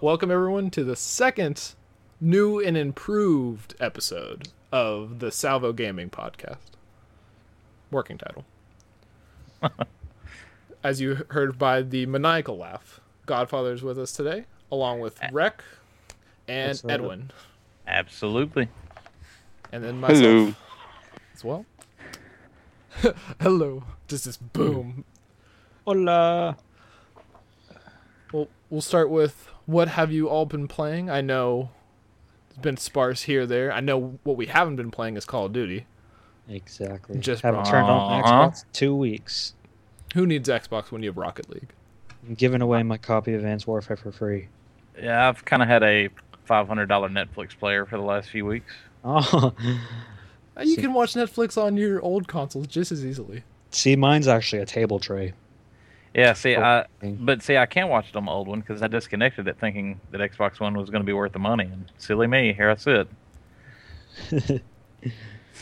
Welcome everyone to the second new and improved episode of the Salvo Gaming Podcast. Working title. As you heard by the maniacal laugh, Godfather is with us today, along with Rec and What's up? Edwin, Absolutely. and then myself Hello. as well. Hello. Just this boom. Hola. Well, we'll start with what have you all been playing? I know it's been sparse here there. I know what we haven't been playing is Call of Duty. Exactly. Just haven't turned on Uh-huh. Xbox two weeks. Who needs Xbox when you have Rocket League? I'm giving away my copy of Advanced Warfare for free. Yeah, I've kind of had a $500 Netflix player for the last few weeks. Oh, Uh, You See- can watch Netflix on your old consoles just as easily. see, mine's actually a table tray. Yeah, see, Oh, I, but see, I can't watch it on my old one because I disconnected it thinking that Xbox One was going to be worth the money. And silly me, here I sit.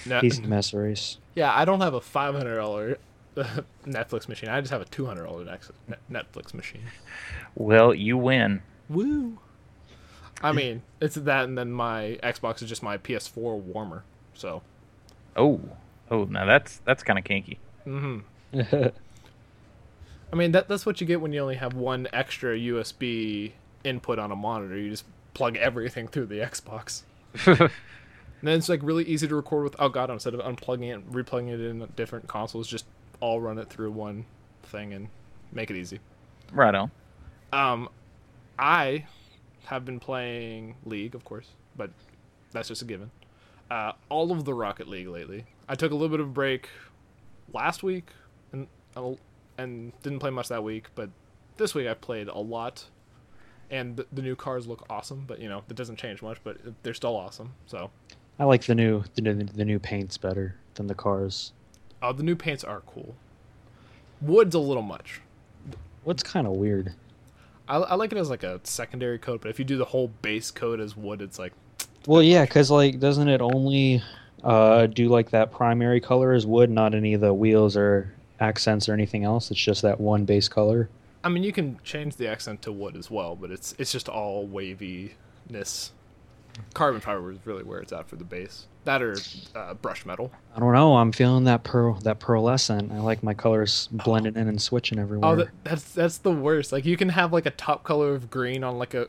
No, He's the mess race. yeah, I don't have a five hundred dollar Netflix machine. I just have a two hundred dollar Netflix machine. Well, you win. Woo! I mean, it's that, and then my Xbox is just my PS4 warmer. So, Oh, oh, now that's that's kind of kinky. hmm I mean, that that's what you get when you only have one extra USB input on a monitor. You just plug everything through the Xbox. And then it's like really easy to record with Elgato instead of unplugging it and replugging it in different consoles. Just all run it through one thing and make it easy. right on. Um, I have been playing League, of course, but that's just a given. Uh, all of the Rocket League lately. I took a little bit of a break last week and and didn't play much that week, but this week I played a lot. And the, the new cars look awesome, but you know that doesn't change much. But they're still awesome. So, I like the new the, new- the new paints better than the cars. oh, the new paints are cool. Wood's a little much. What's kind of weird? I, I like it as like a secondary coat, but if you do the whole base coat as wood, it's like Well, yeah, because like, doesn't it only uh, do like that primary color as wood, not any of the wheels or accents or anything else? It's just that one base color. I mean, you can change the accent to wood as well, but it's it's just all waviness. Carbon fiber is really where it's at for the base. That or uh, brush metal. I don't know. I'm feeling that pearl that pearlescent. I like my colors blending in and switching everywhere. Oh, that, that's that's the worst. Like you can have like a top color of green on like a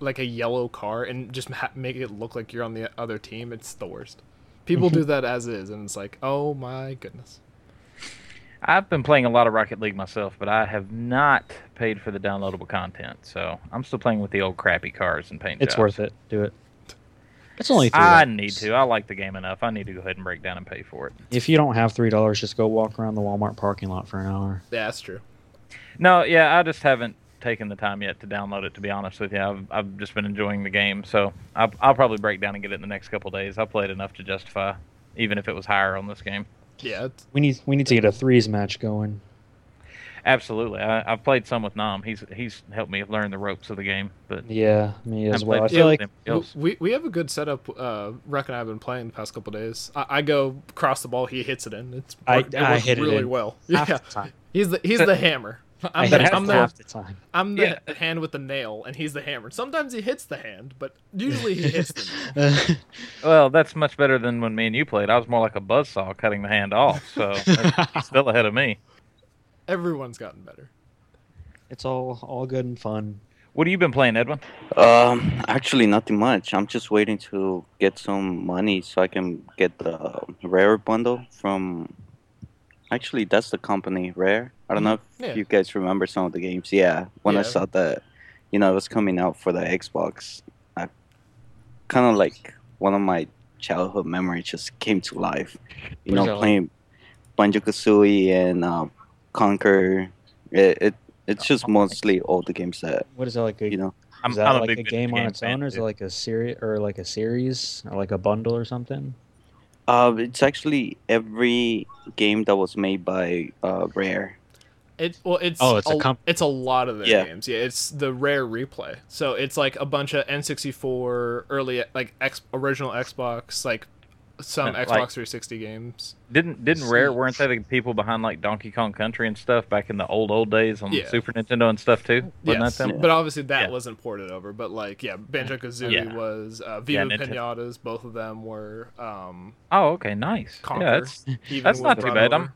like a yellow car and just ha- make it look like you're on the other team. It's the worst. People do that as is, and it's like, oh my goodness. I've been playing a lot of Rocket League myself, but I have not paid for the downloadable content. So I'm still playing with the old crappy cars and paint it's jobs. worth it. Do it. It's only three. I dollars. need to. I like the game enough. I need to go ahead and break down and pay for it. If you don't have three dollars, just go walk around the Walmart parking lot for an hour. Yeah, that's true. No, yeah, I just haven't taken the time yet to download it. To be honest with you, I've I've just been enjoying the game, so I'll, I'll probably break down and get it in the next couple days. I played enough to justify, even if it was higher on this game. Yeah, it's, We need we need to get a threes match going. Absolutely, I, I've played some with Nam. He's he's helped me learn the ropes of the game, but Yeah, me as well. I feel like him w- else. we we have a good setup. Uh, Rec and I have been playing the past couple days. I, I go cross the ball, he hits it in. It's I- it I works hit it really well. Yeah, he's the he's the hammer. I I'm the, I'm the half the time. I'm the Yeah. hand with the nail, and he's the hammer. Sometimes he hits the hand, but usually he hits the nail. well, that's much better than when me and you played. I was more like a buzzsaw cutting the hand off, so he's still ahead of me. Everyone's gotten better. it's all all good and fun. What have you been playing, Edwin? Um, actually, nothing much. I'm just waiting to get some money so I can get the rare bundle from. Actually, that's the company Rare. I don't know if Yeah. you guys remember some of the games. Yeah, when Yeah. I saw that, you know, it was coming out for the Xbox. I kind of like one of my childhood memories just came to life. You What is know, that like? playing Banjo Kazooie and uh, Conker. It, it it's just mostly all the games that What is that like? A, you know. I'm, is that I'm like big a game on its fan, own, or is it like a series, or like a series, or like a bundle or something? Uh, it's actually every game that was made by uh, Rare. It well, it's Oh, it's a a comp- it's a lot of their Yeah. games. Yeah, it's the rare replay. So it's like a bunch of N64 early like X original Xbox like some Xbox like- 360 games. Didn't didn't Rare weren't they the people behind like Donkey Kong Country and stuff back in the old old days on Yeah. Super Nintendo and stuff too? Wasn't Yes, that them? but obviously that Yeah. wasn't ported over. But like, yeah, Banjo Kazooie Yeah. was uh, Yeah, Viva Pinatas. Both of them were um, Oh, okay, nice. Conker. Yeah, that's That's not too bad. over. I'm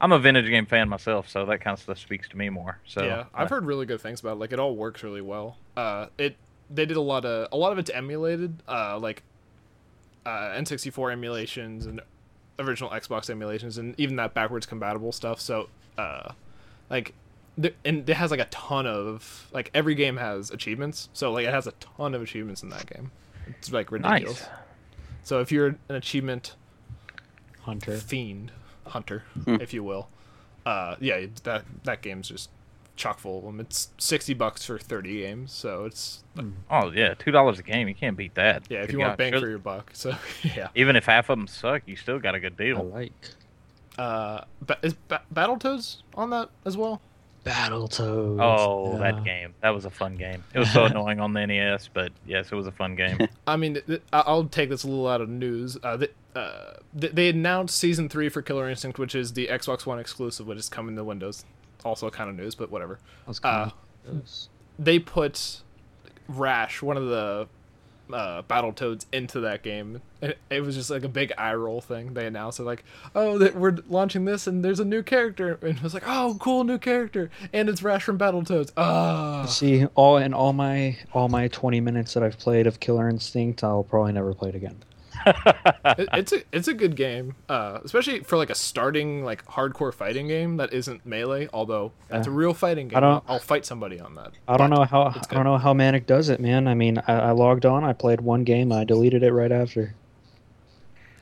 I'm a vintage game fan myself, so that kind of stuff speaks to me more. So yeah, I've heard really good things about it. Like it all works really well. Uh, it they did a lot of a lot of it's emulated, uh, like uh, N64 emulations and original Xbox emulations, and even that backwards compatible stuff. So, uh, like, th- and it has like a ton of like every game has achievements. So like it has a ton of achievements in that game. It's like ridiculous. nice. So if you're an achievement Hunter. fiend hunter, Hmm. if you will. Uh, yeah, that that game's just chock full of them. It's sixty bucks for thirty games, so it's Oh yeah, two dollars a game. You can't beat that. yeah, if Good you want God. bang Sure- for your buck. So yeah, Even if half of them suck, you still got a good deal. I deal. like uh, ba- is ba- Battletoads on that as well? Battletoads. Oh, yeah. that game. That was a fun game. It was so annoying on the NES, but yes, it was a fun game. I mean, th- th- I- I'll take this a little out of news. Uh, th- uh, th- they announced season three for Killer Instinct, which is the Xbox One exclusive, which is coming to Windows. Also, kind of news, but whatever. Uh, they put Rash, one of the uh, Battletoads, into that game. It, it was just like a big eye roll thing. They announced it like, "Oh, that we're launching this, and there's a new character," and it was like, "Oh, cool new character," and it's Rash from Battletoads. Ah, See, all in all my all my 20 minutes that I've played of Killer Instinct, I'll probably never play it again. It, it's a it's a good game, uh, especially for like a starting like hardcore fighting game that isn't melee. Although that's a real fighting game. I don't- I'll, I'll fight somebody on that. I don't know how I don't know how Manic does it, man. I mean, I, I logged on, I played one game, I deleted it right after.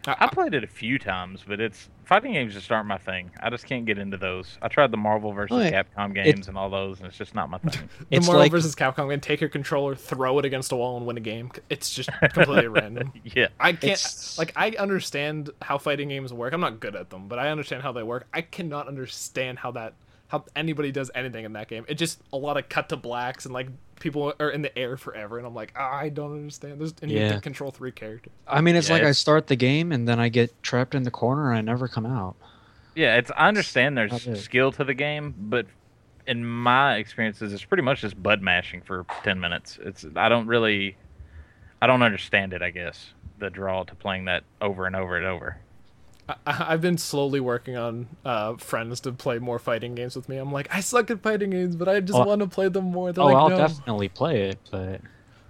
I played it a few times, but it's fighting games just aren't my thing. I just can't get into those. I tried the Marvel versus Oh, it- Capcom games and all those, and it's just not my thing. The It's Marvel like- versus Capcom game, take your controller, throw it against a wall, and win a game. It's just completely random. yeah, I can't It's- like I understand how fighting games work. I'm not good at them, but I understand how they work. I cannot understand how that how anybody does anything in that game. It just a lot of cut to blacks and like people are in the air forever, and I'm like, "Ah, I don't understand. There's and you Yeah. can control three characters. I mean, it's Yeah, like I start the game and then I get trapped in the corner and I never come out. yeah. It's I understand there's skill to the game, but in my experiences, it's pretty much just bud mashing for ten minutes. It's I don't really, I don't understand it. I guess the draw to playing that over and over and over. I, I've been slowly working on uh, friends to play more fighting games with me. I'm like, I suck at fighting games, but I just Oh. want to play them more. They're oh, like, I'll no. definitely play it, but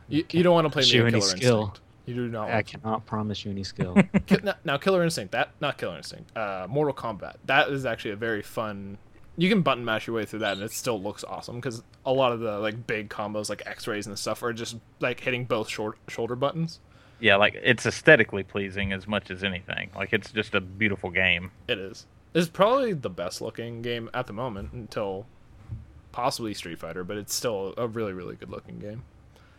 You, you don't want to play me any Killer skill. Instinct. You do not. I Want to. cannot promise you any skill. Now- Now, Killer Instinct, that not Killer Instinct, uh, Mortal Kombat. That is actually a very fun. You can button mash your way through that, and it still looks awesome because a lot of the like big combos, like X rays and stuff, are just like hitting both short shoulder buttons. Yeah, like it's aesthetically pleasing as much as anything. Like it's just a beautiful game. It is. It's probably the best looking game at the moment until possibly Street Fighter, but it's still a really really good looking game.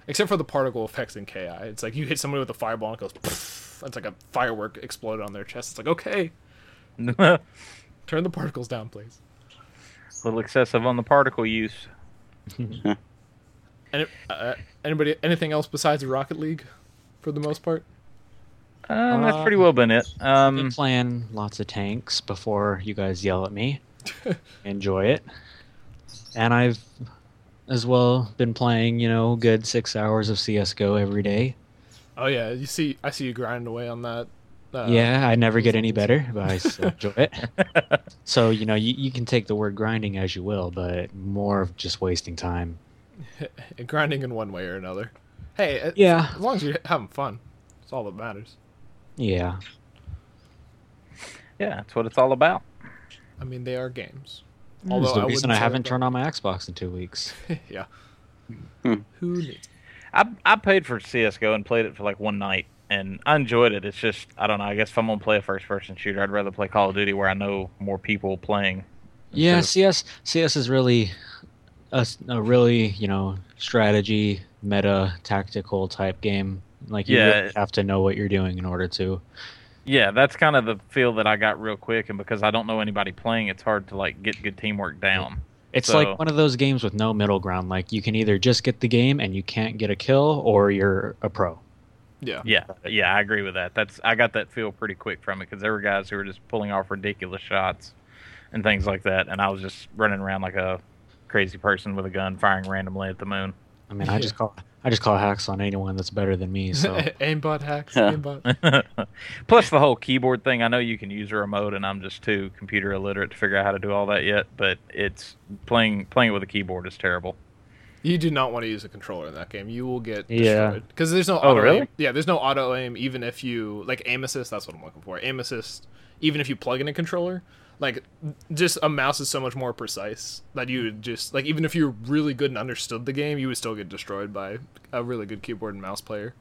Except for the particle effects in KI, it's like you hit somebody with a fireball and it goes. Pfft, it's like a firework exploded on their chest. It's like okay, turn the particles down, please. A little excessive on the particle use. Any, uh, anybody, anything else besides Rocket League, for the most part? Um, that's Uh, pretty well been it. Um I've been playing lots of tanks before you guys yell at me. Enjoy it. And I've as well been playing, you know, good six hours of CSGO every day. Oh yeah, you see, I see you grinding away on that. Uh, yeah, I never get any better, but I still enjoy it. So, you know, you, you can take the word grinding as you will, but more of just wasting time. grinding in one way or another. Hey, Yeah. as long as you're having fun, that's all that matters. Yeah. yeah, that's what it's all about. I mean, they are games. Although Although the I reason I haven't turned on my Xbox in two weeks. yeah. Hmm. Who needs? I I paid for CS:GO and played it for like one night, and I enjoyed it. It's just I don't know. I guess if I'm gonna play a first-person shooter, I'd rather play Call of Duty where I know more people playing. Yeah, instead CS CS is really a really you know strategy meta tactical type game. Like you Yeah. really have to know what you're doing in order to. yeah, that's kind of the feel that I got real quick, and because I don't know anybody playing, it's hard to like get good teamwork down. It's So- like one of those games with no middle ground. Like you can either just get the game and you can't get a kill, or you're a pro. Yeah. Yeah, yeah, I agree with that. That's I got that feel pretty quick from it because there were guys who were just pulling off ridiculous shots and things like that, and I was just running around like a crazy person with a gun, firing randomly at the moon. I mean, I just call I just call hacks on anyone that's better than me. So aimbot hacks. Yeah. Aimbot. Plus the whole keyboard thing. I know you can use a remote, and I'm just too computer illiterate to figure out how to do all that yet. But it's playing playing it with a keyboard is terrible. You do not want to use a controller in that game. You will get Yeah. destroyed because there's no Oh, auto really? aim. Yeah, there's no auto aim. Even if you like aim assist, that's what I'm looking for. Aim assist. Even if you plug in a controller, like just a mouse is so much more precise that you would just like even if you're really good and understood the game, you would still get destroyed by a really good keyboard and mouse player.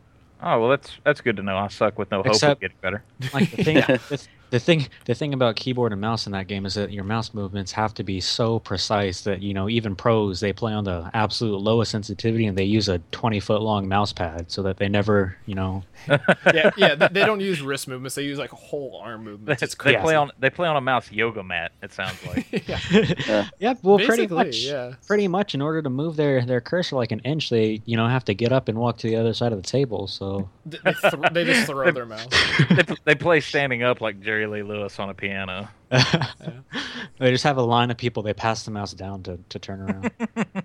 Oh well, that's that's good to know. I suck with no hope of getting better. like the thing, the, the thing, the thing about keyboard and mouse in that game is that your mouse movements have to be so precise that you know even pros they play on the absolute lowest sensitivity and they use a twenty foot long mouse pad so that they never you know yeah, yeah. They, they don't use wrist movements. They use like whole arm movements. It's they play on they play on a mouse yoga mat. It sounds like. yeah. yeah well pretty much yeah. pretty much in order to move their their cursor like an inch they you know have to get up and walk to the other side of the table so They, they, thr they just throw their mouse. they, they play standing up like Jerry Lee Lewis on a piano. they just have a line of people they pass the mouse down to, to turn around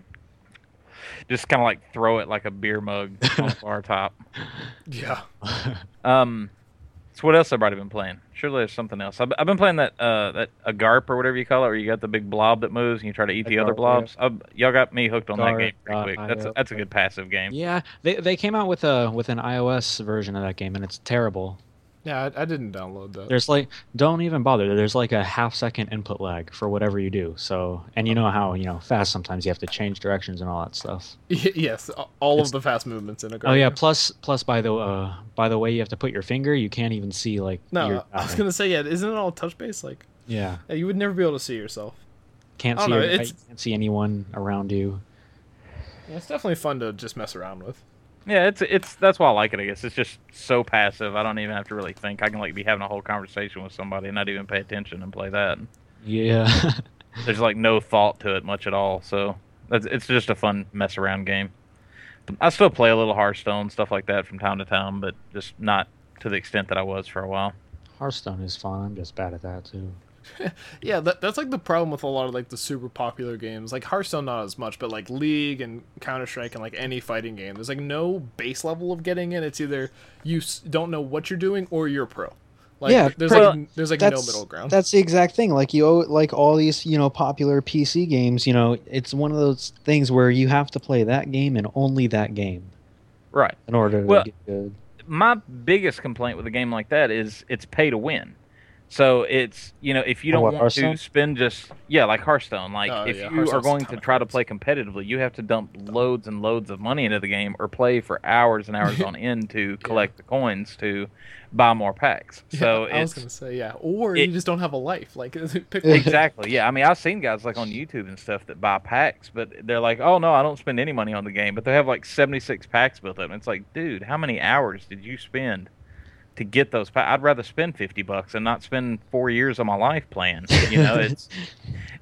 Just kind of like throw it like a beer mug on the bar top. Yeah. Um, so what else have I been playing? Surely there's something else. I've, I've been playing that uh that a garp or whatever you call it, where you got the big blob that moves and you try to eat A the other blobs. i y'all got me hooked on that game pretty uh, quick. That's a, I- that's a good passive game. yeah they, they came out with a with an ios version of that game and it's terrible Yeah, I, I didn't download that. There's like don't even bother. There's like a half second input lag for whatever you do. So and you know how you know fast sometimes you have to change directions and all that stuff. Yes, all It's- of the fast movements in a Oh yeah. Plus plus by the uh, by the way you have to put your finger, you can't even see like. No, your I was gonna say yeah. Isn't it all touch based? Like, Yeah. yeah, you would never be able to see yourself. Can't see. know, your- can't see anyone around you. Yeah, it's definitely fun to just mess around with. Yeah, it's it's that's why I like it. I guess it's just so passive. I don't even have to really think. I can like be having a whole conversation with somebody and not even pay attention and play that. Yeah. There's like no thought to it much at all. So it's just a fun mess around game. I still play a little Hearthstone stuff like that from time to time, but just not to the extent that I was for a while. Hearthstone is fun. I'm just bad at that too. Yeah, that, that's like the problem with a lot of like the super popular games. Like Hearthstone, not as much, but like League and Counter Strike and like any fighting game, there's like no base level of getting in. It's either you s- don't know what you're doing or you're a pro. Like, Yeah, there's pro- like there's like no middle ground. that's the exact thing. Like you owe like all these you know popular PC games. You know, it's one of those things where you have to play that game and only that game Right. in order to Well, get good. my biggest complaint with a game like that is it's pay to win. So it's you know if you Oh, don't what, want Hearthstone? to spend just yeah like Hearthstone like Oh, if yeah, you are going to try to play competitively you have to dump loads and loads of money into the game or play for hours and hours on end to collect the coins to buy more packs. Yeah, So I was it's gonna say yeah, or it- you just don't have a life. Like pick exactly yeah. I mean I've seen guys like on YouTube and stuff that buy packs, but they're like oh no I don't spend any money on the game, but they have like seventy six packs built up. And it's like dude how many hours did you spend? To get those. I'd rather spend 50 bucks and not spend 4 years of my life playing. You know, it's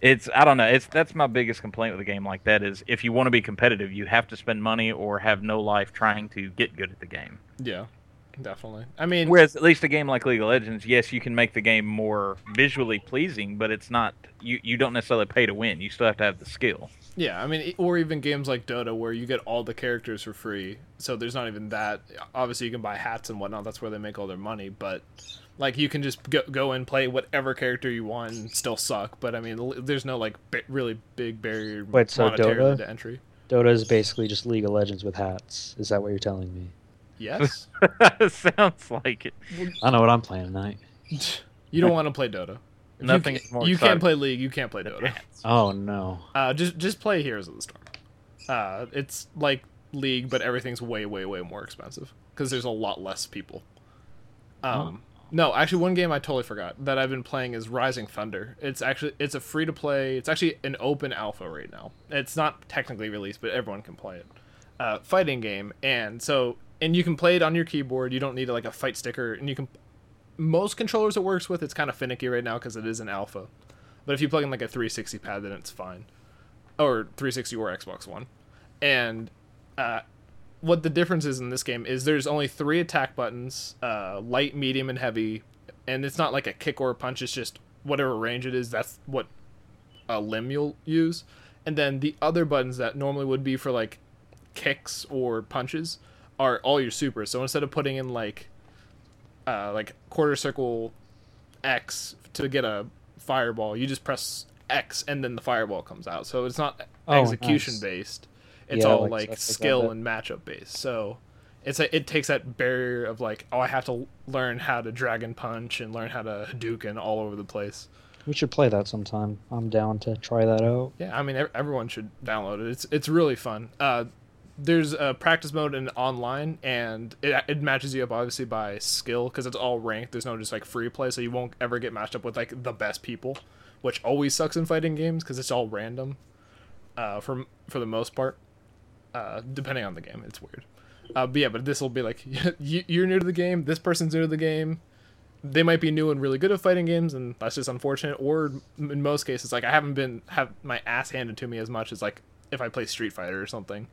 it's I don't know. It's that's my biggest complaint with a game like that is if you want to be competitive, you have to spend money or have no life trying to get good at the game. Yeah, definitely. I mean, Whereas at least a game like League of Legends, yes, you can make the game more visually pleasing, but it's not you you don't necessarily pay to win. You still have to have the skill. Yeah, I mean, or even games like Dota where you get all the characters for free. So there's not even that. Obviously, you can buy hats and whatnot. That's where they make all their money. But like, you can just go, go and play whatever character you want and still suck. But I mean, there's no like ba- really big barrier Wait, so monetarily Dota? to entry. Dota is basically just League of Legends with hats. Is that what you're telling me? Yes, Sounds like it. I know what I'm playing tonight. you don't want to play Dota. If you Nothing is more You can't play League. You can't play Dota. Oh no. Uh, just just play Heroes of the Storm. Uh, it's like League, but everything's way, way, way more expensive because there's a lot less people. Um, no, actually, one game I totally forgot that I've been playing is Rising Thunder. It's actually it's a free to play. It's actually an open alpha right now. It's not technically released, but everyone can play it. Uh, fighting game, and so and you can play it on your keyboard. You don't need like a fight sticker, and you can. Most controllers it works with, it's kind of finicky right now because it is an alpha. But if you plug in like a 360 pad, then it's fine or 360 or Xbox One. And uh, what the difference is in this game is there's only three attack buttons, uh, light, medium, and heavy, and it's not like a kick or a punch. It's just whatever range it is. That's what a limb you'll use, and then the other buttons that normally would be for like kicks or punches are all your supers. So instead of putting in like uh, like quarter circle X to get a fireball, you just press X and then the fireball comes out. So it's not Oh, execution nice. based. It's Yeah, all like like, skill and matchup based. So it's a, it takes that barrier of like, oh, I have to learn how to dragon punch and learn how to Hadouken all over the place. We should play that sometime. I'm down to try that out. Yeah, I mean everyone should download it. It's it's really fun. Uh, there's a practice mode and online, and it it matches you up obviously by skill because it's all ranked. There's no just like free play, so you won't ever get matched up with like the best people, which always sucks in fighting games because it's all random. Uh, for for the most part, uh, depending on the game, it's weird. Uh, but yeah, but this will be like you, you're new to the game. This person's new to the game they might be new and really good at fighting games, and that's just unfortunate. Or in most cases, like I haven't been have my ass handed to me as much as like if I play Street Fighter or something.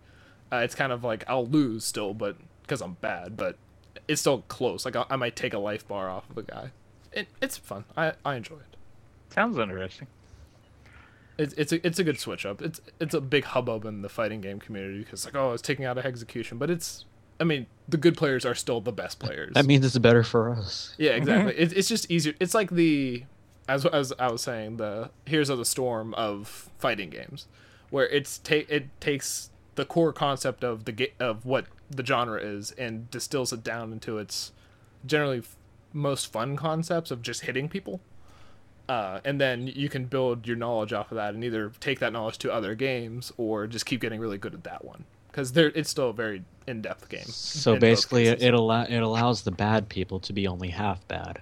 Uh, it's kind of like I'll lose still, but because I'm bad, but it's still close. Like I, I might take a life bar off of a guy. It, it's fun. I, I enjoy it. Sounds interesting. It's it's a it's a good switch up. It's it's a big hubbub in the fighting game community because like oh it's taking out a execution, but it's I mean the good players are still the best players. That means it's better for us. Yeah, exactly. it, it's just easier. It's like the as as I was saying, the Heroes of the Storm of fighting games, where it's ta- it takes the core concept of the of what the genre is and distills it down into its generally f- most fun concepts of just hitting people. Uh, and then you can build your knowledge off of that and either take that knowledge to other games or just keep getting really good at that one because there it's still a very in-depth game. So in basically, it allow it allows the bad people to be only half bad,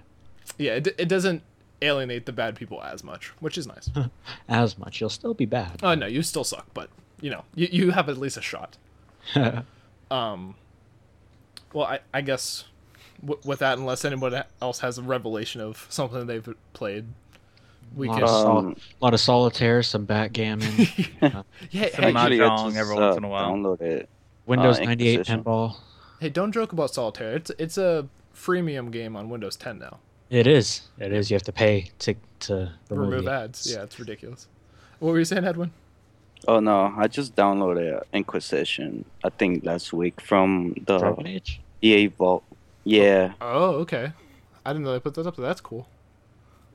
yeah, it, it doesn't alienate the bad people as much, which is nice. as much. You'll still be bad. oh no, you still suck, but you know, you, you have at least a shot. Um, well, I I guess w- with that, unless anyone else has a revelation of something they've played, we lot, can. of sol- Um, lot of solitaire, some backgammon, yeah, hey, Some Actually, I Mahjong just every uh, once in a while. download it. Windows Uh, 98 Inquisition. pinball. hey, don't joke about solitaire. It's it's a freemium game on Windows 10 now. It is. It is. You have to pay to to remove, Remove ads. Yeah, it's ridiculous. What were you saying, Edwin? Oh no, I just downloaded Inquisition. I think last week from the Dragon Age. EA Vault. Yeah, Oh, okay. I didn't know they put that up So That's cool.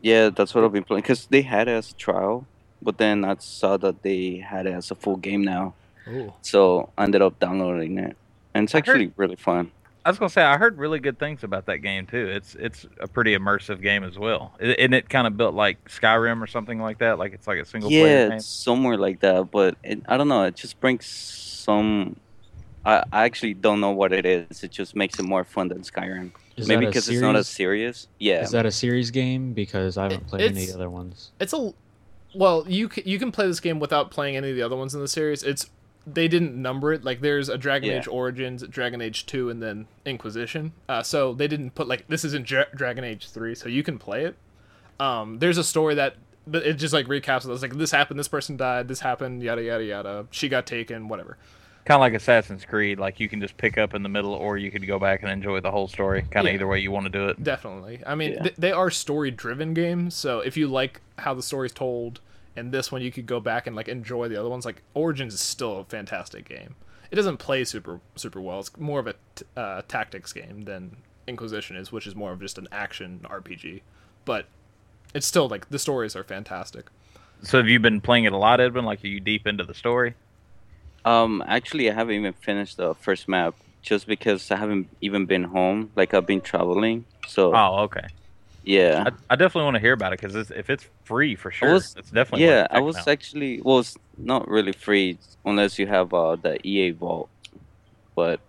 yeah, that's what I've been playing. Cause they had it as a trial, but then I saw that they had it as a full game now. Oh, So I ended up downloading it, and it's I heard- actually really fun. I was gonna say I heard really good things about that game too. It's it's a pretty immersive game as well. I- Isn't it kind of built like Skyrim or something like that? Like it's like a single player Yeah, game. it's somewhere like that, but it, I don't know. It just brings some. I, I actually don't know what it is. It just makes it more fun than Skyrim. Is Maybe because it's not as serious. Yeah. Is that a series game? Because I haven't It- played any of it's- the other ones. it's a well. You can, you can play this game without playing any of the other ones in the series. It's they didn't number it. Like there's a Dragon Yeah. Age Origins, Dragon Age Two, and then Inquisition. Uh, so they didn't put like this isn't Dra- Dragon Age Three, so you can play it. Um, there's a story that it just like recaps it. It's like this happened, this person died, this happened, yada yada yada. She got taken, whatever. Kind of like Assassin's Creed. Like you can just pick up in the middle, or you could go back and enjoy the whole story. Kind of Yeah. either way you want to do it. Definitely. I mean, Yeah. th- they are story driven games, so if you like how the story's told and this one, you could go back and like enjoy the other ones. Like Origins is still a fantastic game. It doesn't play super super well. It's more of a t- uh, tactics game than Inquisition is, which is more of just an action RPG. But it's still like the stories are fantastic. So have you been playing it a lot, Edwin? Like are you deep into the story? Um, actually, I haven't even finished the first map just because I haven't even been home. Like I've been traveling. So Oh, okay. Yeah. I, I definitely want to hear about it because if it's free for sure, was- it's definitely yeah, I was out. actually well, it's not really free unless you have uh, the EA Vault, but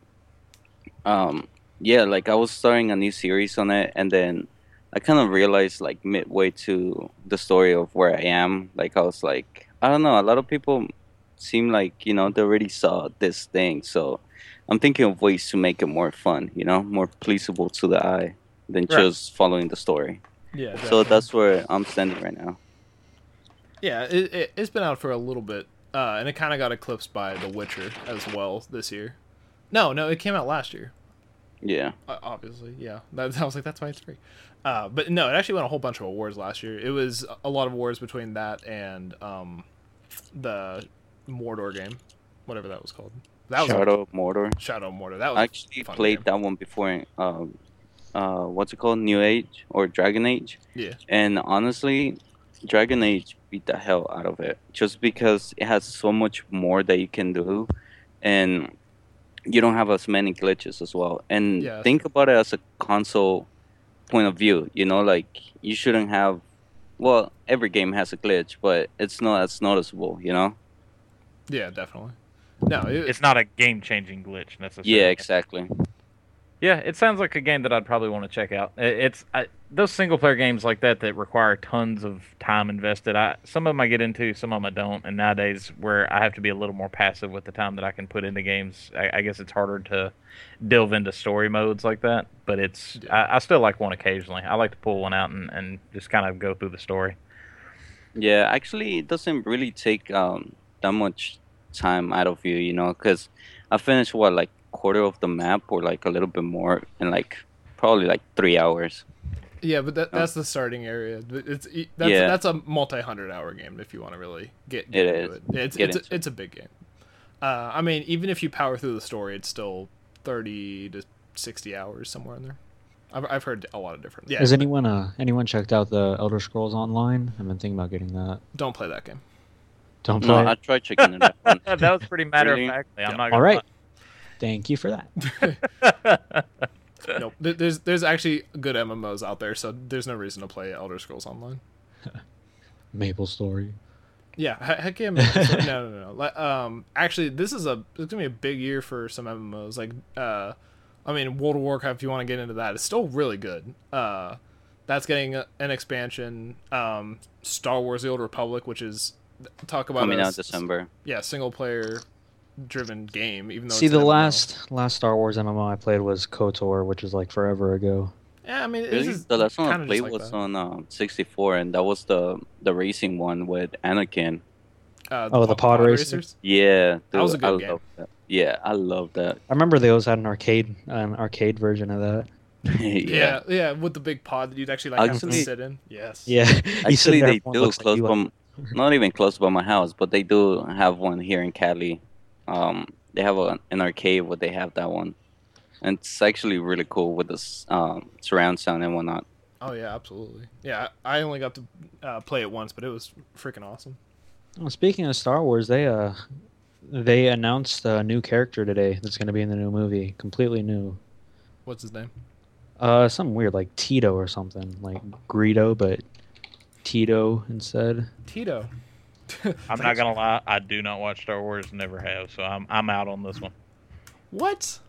um, yeah, like I was starting a new series on it, and then I kind of realized like midway to the story of where I am, like I was like, I don't know, a lot of people seem like you know they already saw this thing, so I'm thinking of ways to make it more fun, you know, more pleasable to the eye than Right. just following the story. Yeah. So that's where I'm standing right now. yeah. It, it, it's been out for a little bit, uh, and it kind of got eclipsed by The Witcher as well this year. No, no, it came out last year. Yeah. Uh, obviously, yeah. That, I was like, that's why it's free. Uh, but no, it actually won a whole bunch of awards last year. It was a lot of awards between that and um, the Mordor game, whatever that was called. That was Shadow of Mordor. Shadow of Mordor. That was I actually played game. that one before. Um, uh, what's it called? New Age or Dragon Age? Yeah. And honestly, Dragon Age beat the hell out of it just because it has so much more that you can do, and you don't have as many glitches as well. And Yeah, that's think about it as a console point of view. You know, like you shouldn't have. Well, every game has a glitch, but it's not as noticeable. You know. Yeah, definitely. No, it, It's not a game changing glitch necessarily. Yeah, exactly. Yeah, it sounds like a game that I'd probably want to check out. It's I, those single player games like that that require tons of time invested. I some of them I get into, some of them I don't. And nowadays, where I have to be a little more passive with the time that I can put into games, I, I guess it's harder to delve into story modes like that. But it's. I, I still like one occasionally. I like to pull one out and, and just kind of go through the story. Yeah, actually, it doesn't really take um, that much time out of you, you know, because I finished what like quarter of the map or like a little bit more in like probably like three hours. yeah, but that, that's the starting area. It's e- that's, Yeah. that's a multi hundred hour game if you want to really get, It into is. it. It's Get it's into a, it's a big game. Uh, I mean, even if you power through the story, it's still thirty to sixty hours somewhere in there. I've, I've heard a lot of different. Yeah, Has anyone uh anyone checked out the Elder Scrolls Online? I've been thinking about getting that. don't play that game. Don't No, play. I tried checking it out. that was pretty matter Really? of factly. I'm Yeah. not All gonna right. Thank you for that. lie. nope. There's there's actually good MMOs out there, so there's no reason to play Elder Scrolls Online. Maple Story. Yeah, heck yeah. man. No, no, no. Um, actually, this is a it's gonna be a big year for some MMOs. Like, uh, I mean, World of Warcraft. If you want to get into that, it's still really good. Uh, that's getting an expansion. Um, Star Wars: The Old Republic, which is talk about Coming a out December. Yeah, single player driven game. Even though See, it's the last last Star Wars MMO I played was KOTOR, which is like forever ago. Yeah, I mean, this Really? is The last one I kinda played like was that. on um, 64, and that was the the racing one with Anakin. Uh, Oh, the pod racers? Yeah, dude, That was a good I game. that. Yeah, I love that. I remember they always had an arcade an arcade version of that. Yeah, yeah, with the big pod that you'd actually like have to Actually- sit in. Yes. Yeah, you Actually, they do looks like close you, by, not even close by my house, but they do have one here in Cali. Um, they have a, an arcade where they have that one, and it's actually really cool with this um, surround sound and whatnot. Oh yeah, absolutely. Yeah, I I only got to uh, play it once, but it was freaking awesome. Well, speaking of Star Wars, they uh they announced a new character today that's going to be in the new movie, completely new. What's his name? Uh, something weird like Tito or something, like Greedo, but Tito instead. Tito. I'm not gonna lie. I do not watch Star Wars. Never have. So I'm I'm out on this one. What?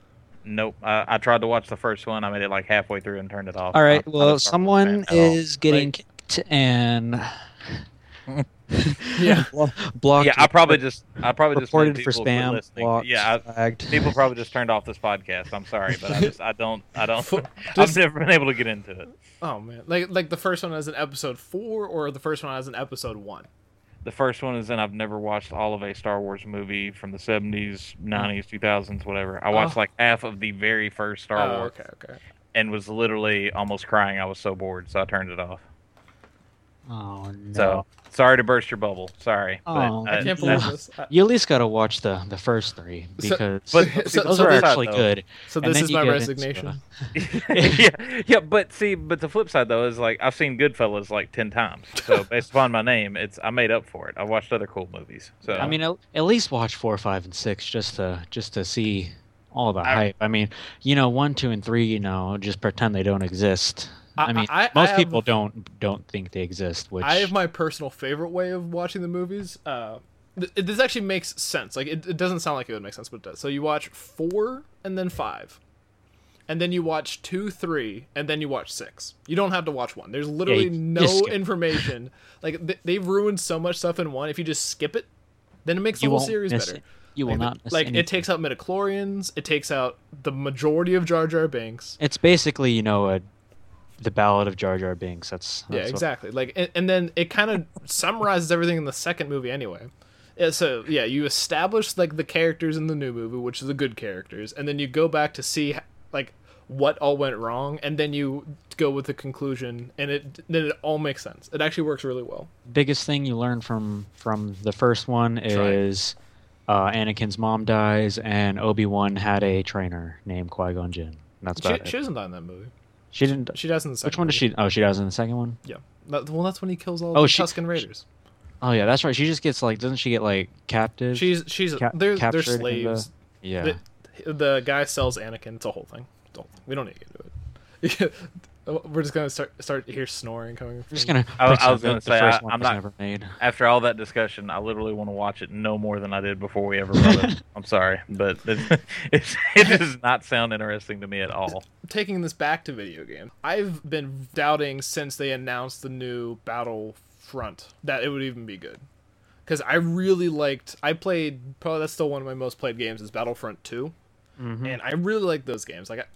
Nope. I, I tried to watch the first one. I made it like halfway through and turned it off. All right, I'm not a well, Star Wars someone fan at all. is getting Like- kicked and Yeah. blo- blocked. Yeah, I probably just I probably just reported for spam. listening. Blocked, Yeah, I, flagged. people probably just turned off this podcast. I'm sorry, but I just I don't I don't Just- I've never been able to get into it. Oh man, like like the first one as an episode four, or the first one as an episode one. The first one is in I've never watched all of a Star Wars movie from the 70s, 90s, 2000s, whatever. I oh. watched Oh. like half of the very first Star oh, Wars okay, okay. and was literally almost crying. I was so bored, so I turned it off. Oh no! So sorry to burst your bubble. Sorry, Oh, but, I uh, can't believe this. You at least got to watch the the first three So- because But So- those so are actually though- good. so this is my resignation. yeah, yeah, but see, but the flip side though is like I've seen Goodfellas like ten times. So based upon my name, it's I made up for it. I watched other cool movies. So I mean, at, at least watch four, five, and six just to just to see all the I- hype. I mean, you know, one, two, and three, you know, just pretend they don't exist. I, I- mean, I- I most have- people don't don't think they exist. Which I have my personal favorite way of watching the movies. Uh, th- this actually makes sense. Like it, it doesn't sound like it would make sense, but it does. So you watch four and then five, and then you watch two, three, and then you watch six. You don't have to watch one. There's literally you- you no information. Like th- they've ruined so much stuff in one. If you just skip it, then it makes the whole series better. it. You will like, not miss like anything. it takes out midichlorians. It takes out the majority of Jar Jar Binks. It's basically you know a, the Ballad of Jar Jar Binks. That's, Yeah, that's what- exactly. Like, and, and then it kind of summarizes everything in the second movie anyway. Yeah, so yeah, you establish like the characters in the new movie, which are the good characters, and then you go back to see like what all went wrong, and then you go with the conclusion, and it then it all makes sense. It actually works really well. Biggest thing you learn from from the first one is uh, Anakin's mom dies, and Obi Wan had a trainer named Qui Gon Jinn. That's She, about she it. doesn't die in that movie. She didn't. She dies in the second. Which one does she? Oh, she dies in the second one. Yeah. That, well, that's when he kills all Oh, the she- Tuscan Raiders. Oh yeah, that's right. She just gets like, doesn't she get like captive? She's she's Ca- they're they're slaves. yeah. The, the guy sells Anakin. It's a whole thing. It's a whole thing. We don't need to get into it. We're just gonna start start hear snoring coming. I'm From, just gonna. I- I was gonna that the say, first I- one I'm not- never made. After all that discussion, I literally want to watch it no more than I did before we ever wrote it. I'm sorry, but it, it's, it does not sound interesting to me at all. taking this back to video game, I've been doubting since they announced the new Battlefront that it would even be good. Because I really liked, I played probably that's still one of my most played games is Battlefront 2 Mhm. and I really like those games. Like,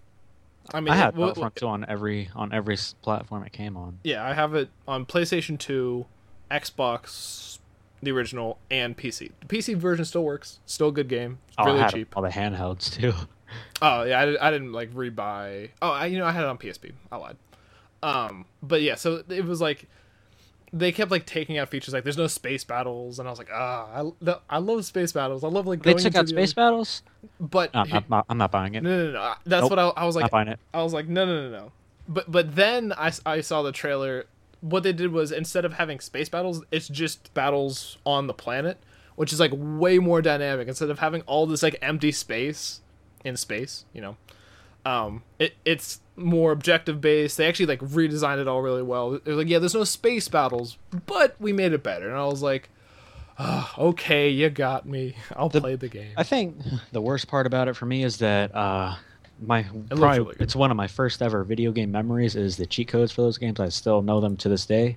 I, mean, I had it- well, 2 on every on every platform it came on. yeah, I have it on PlayStation 2, Xbox, the original, and PC. The PC version still works, still a good game, Oh, really cheap. all the handhelds too. Oh yeah, I, did, I didn't like rebuy. Oh, I you know I had it on PSP. I lied. Um, but yeah, so it was like they kept like taking out features like there's no space battles, and I was like, ah, I, I love space battles. I love like They took out the space other- battles. But No, I'm, not, not- I'm not buying it. no, no, no, no. That's Nope. what I, I was like. not buying it. I was like, no, no, no, no. But but then I, s- I saw the trailer. What they did was instead of having space battles, it's just battles on the planet, which is like way more dynamic. Instead of having all this like empty space in space, you know, um, it it's more objective based. They actually like redesigned it all really well. They're like, yeah, there's no space battles, but we made it better. And I was like, ah, okay, you got me. I'll The- play the game. I think the worst part about it for me is that uh, my looks probably really it's one of my first ever video game memories is the cheat codes for those games. I still know them to this day.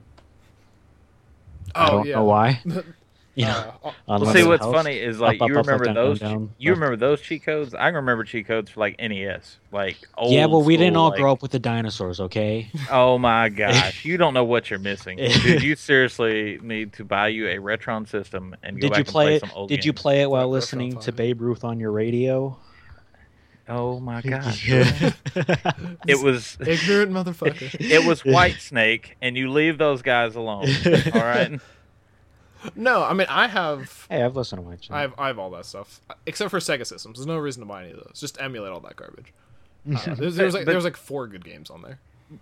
I oh don't yeah. know why. You know, Uh, Well, see, what's health. funny is like up, you up, up, remember down, down, those. you left. remember those cheat codes? I can remember cheat codes for like NES, like old. yeah, well, we didn't all like- grow up with the dinosaurs, okay? Oh my gosh, you don't know what you're missing, dude. You seriously need to buy you a Retron system and go Did back you and play play it? some old Did you play it while listening to. Babe Ruth on your radio? Oh my gosh, Yeah. it was ignorant motherfucker. it was White Snake, and you leave those guys alone. All right. No, I mean I have hey, I've listened to White I have I have all that stuff except for Sega systems. There's no reason to buy any of those. Just emulate all that garbage. Uh, there's, there's like But- there's like four good games on there.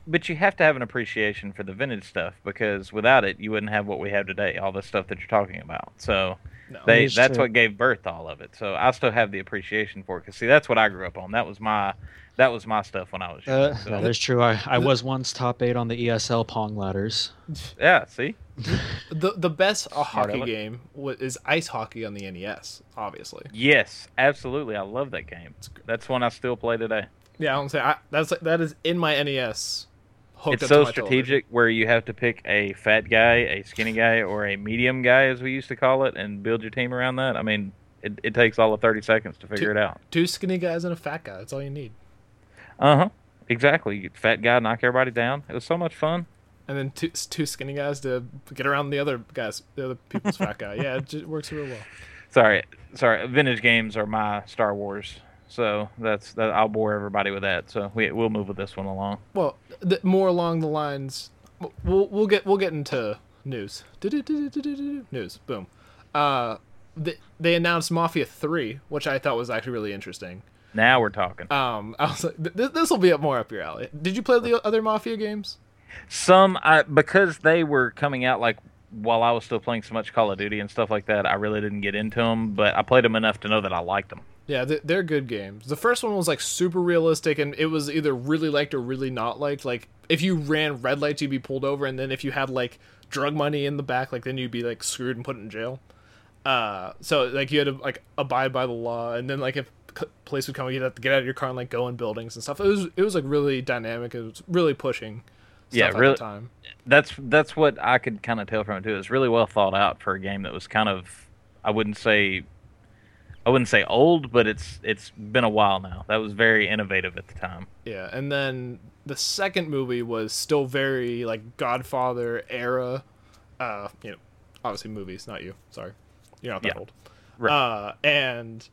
But you have to have an appreciation for the vintage stuff because without it, you wouldn't have what we have today. All the stuff that you're talking about. So No, they that's true. what gave birth to all of it. So I still have the appreciation for it because see, that's what I grew up on. That was my that was my stuff when I was young. Uh, So, that is true. I, I was once top eight on the ESL Pong ladders. yeah, see, the the best Part of hockey game is ice hockey on the NES. Obviously, yes, absolutely, I love that game. That's one I still play today. yeah. I'm saying I, that's that is in my NES. It's so to television. strategic where you have to pick a fat guy, a skinny guy, or a medium guy, as we used to call it, and build your team around that. I mean, it, it takes all of 30 seconds to figure it out. Two skinny guys and a fat guy. That's all you need. Uh huh. Exactly. You fat guy knock everybody down. It was so much fun. And then two two skinny guys to get around the other guys, the other people's fat guy. Yeah, it just works real well. Sorry, sorry. Vintage games are my Star Wars, so that's that. I'll bore everybody with that. So we we'll move with this one along. Well, th- more along the lines, we'll we'll get we'll get into news. News. Boom. Uh, they, they announced Mafia Three, which I thought was actually really interesting. Now we're talking. Um, I was like, th- this will be up more up your alley. Did you play the other Mafia games? Some I, because they were coming out like while I was still playing so much Call of Duty and stuff like that. I really didn't get into them, but I played them enough to know that I liked them. Yeah, they're good games. The first one was like super realistic, and it was either really liked or really not liked. Like if you ran red lights, you'd be pulled over, and then if you had like drug money in the back, like then you'd be like screwed and put in jail. Uh, so like you had to like abide by the law, and then like if police would come, you'd have to get out of your car and like go in buildings and stuff. It was it was like really dynamic. It was really pushing. Stuff Yeah, at really- The time. That's that's what I could kind of tell from it too. It's really well thought out for a game that was kind of I wouldn't say I wouldn't say old, but it's it's been a while now. That was very innovative at the time. Yeah, and then the second movie was still very like Godfather era. Uh, you know, obviously movies, not you. Sorry. You're not that Yeah. old. Right. Uh, and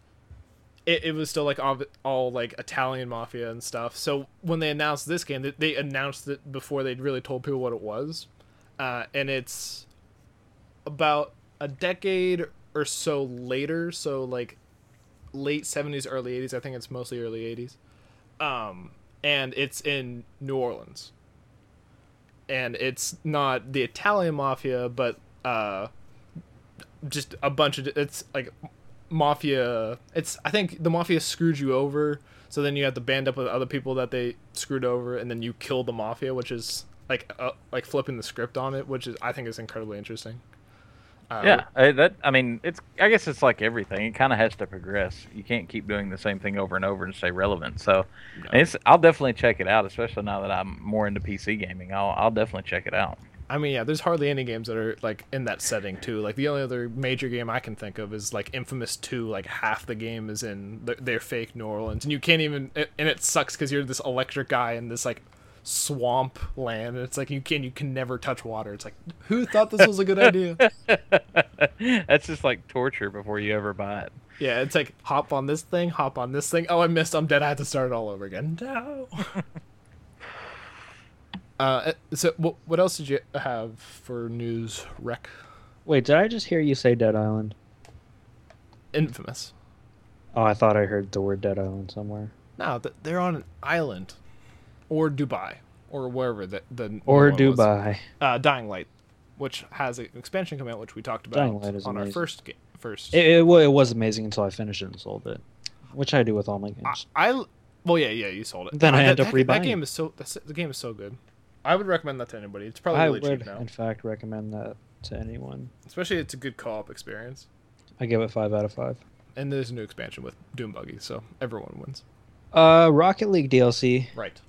it, it was still like all, all like Italian mafia and stuff. So when they announced this game, they, they announced it before they'd really told people what it was. Uh, and it's about a decade or so later. So like late 70s, early 80s. I think it's mostly early 80s. Um, and it's in New Orleans. And it's not the Italian mafia, but uh, just a bunch of it's like mafia it's i think the mafia screwed you over so then you have to band up with other people that they screwed over and then you kill the mafia which is like uh, like flipping the script on it which is i think is incredibly interesting uh, yeah, uh, that I mean, it's. I guess it's like everything. It kind of has to progress. You can't keep doing the same thing over and over and stay relevant. So, it's. I'll definitely check it out, especially now that I'm more into PC gaming. I'll. I'll definitely check it out. I mean, yeah, there's hardly any games that are like in that setting too. Like the only other major game I can think of is like Infamous Two. Like half the game is in th- their fake New Orleans, and you can't even. And it sucks because you're this electric guy in this like swamp land, and it's like you can you can never touch water. It's like who thought this was a good idea? That's just like torture before you ever buy it. Yeah, it's like hop on this thing, hop on this thing. Oh, I missed. I'm dead. I have to start it all over again. No. uh, so what what else did you have for news? Rec, Wait, did I just hear you say Dead Island? infamous. Oh, I thought I heard the word Dead Island somewhere. No, they're on an island, or Dubai, or wherever the the Or. Dubai. Uh, Dying Light, which has an expansion coming out, which we talked Dying about Light is on our first game. First, It, it, it was amazing until I finished it and sold it, which I do with all my games. I well, yeah, yeah, you sold it. Then Uh, I that, end up that, rebuying That game is so that's, the game is so good. I would recommend that to anybody. It's probably I really would, cheap now, in fact, recommend that to anyone. especially it's a good co-op experience. I give it five out of five. And there's a new expansion with Doom Buggy, so everyone wins. Uh, Rocket League DLC. Right.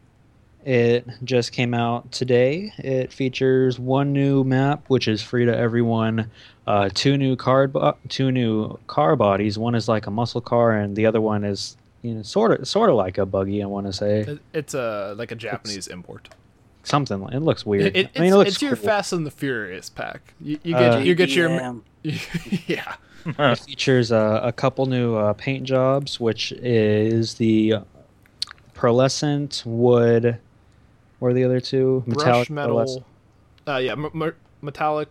It just came out today. It features one new map, which is free to everyone. Uh, two new card, bo- two new car bodies. One is like a muscle car, and the other one is you know sort of sort of like a buggy. I want to say it's a like a Japanese import. Something. It looks weird. It, it's, I mean, it looks it's your cool. Fast and the Furious pack. You, you get Uh, you get your yeah. It features uh, a couple new uh, paint jobs, which is the pearlescent wood. What are the other two? brush metal. Uh, yeah, m- m- metallic,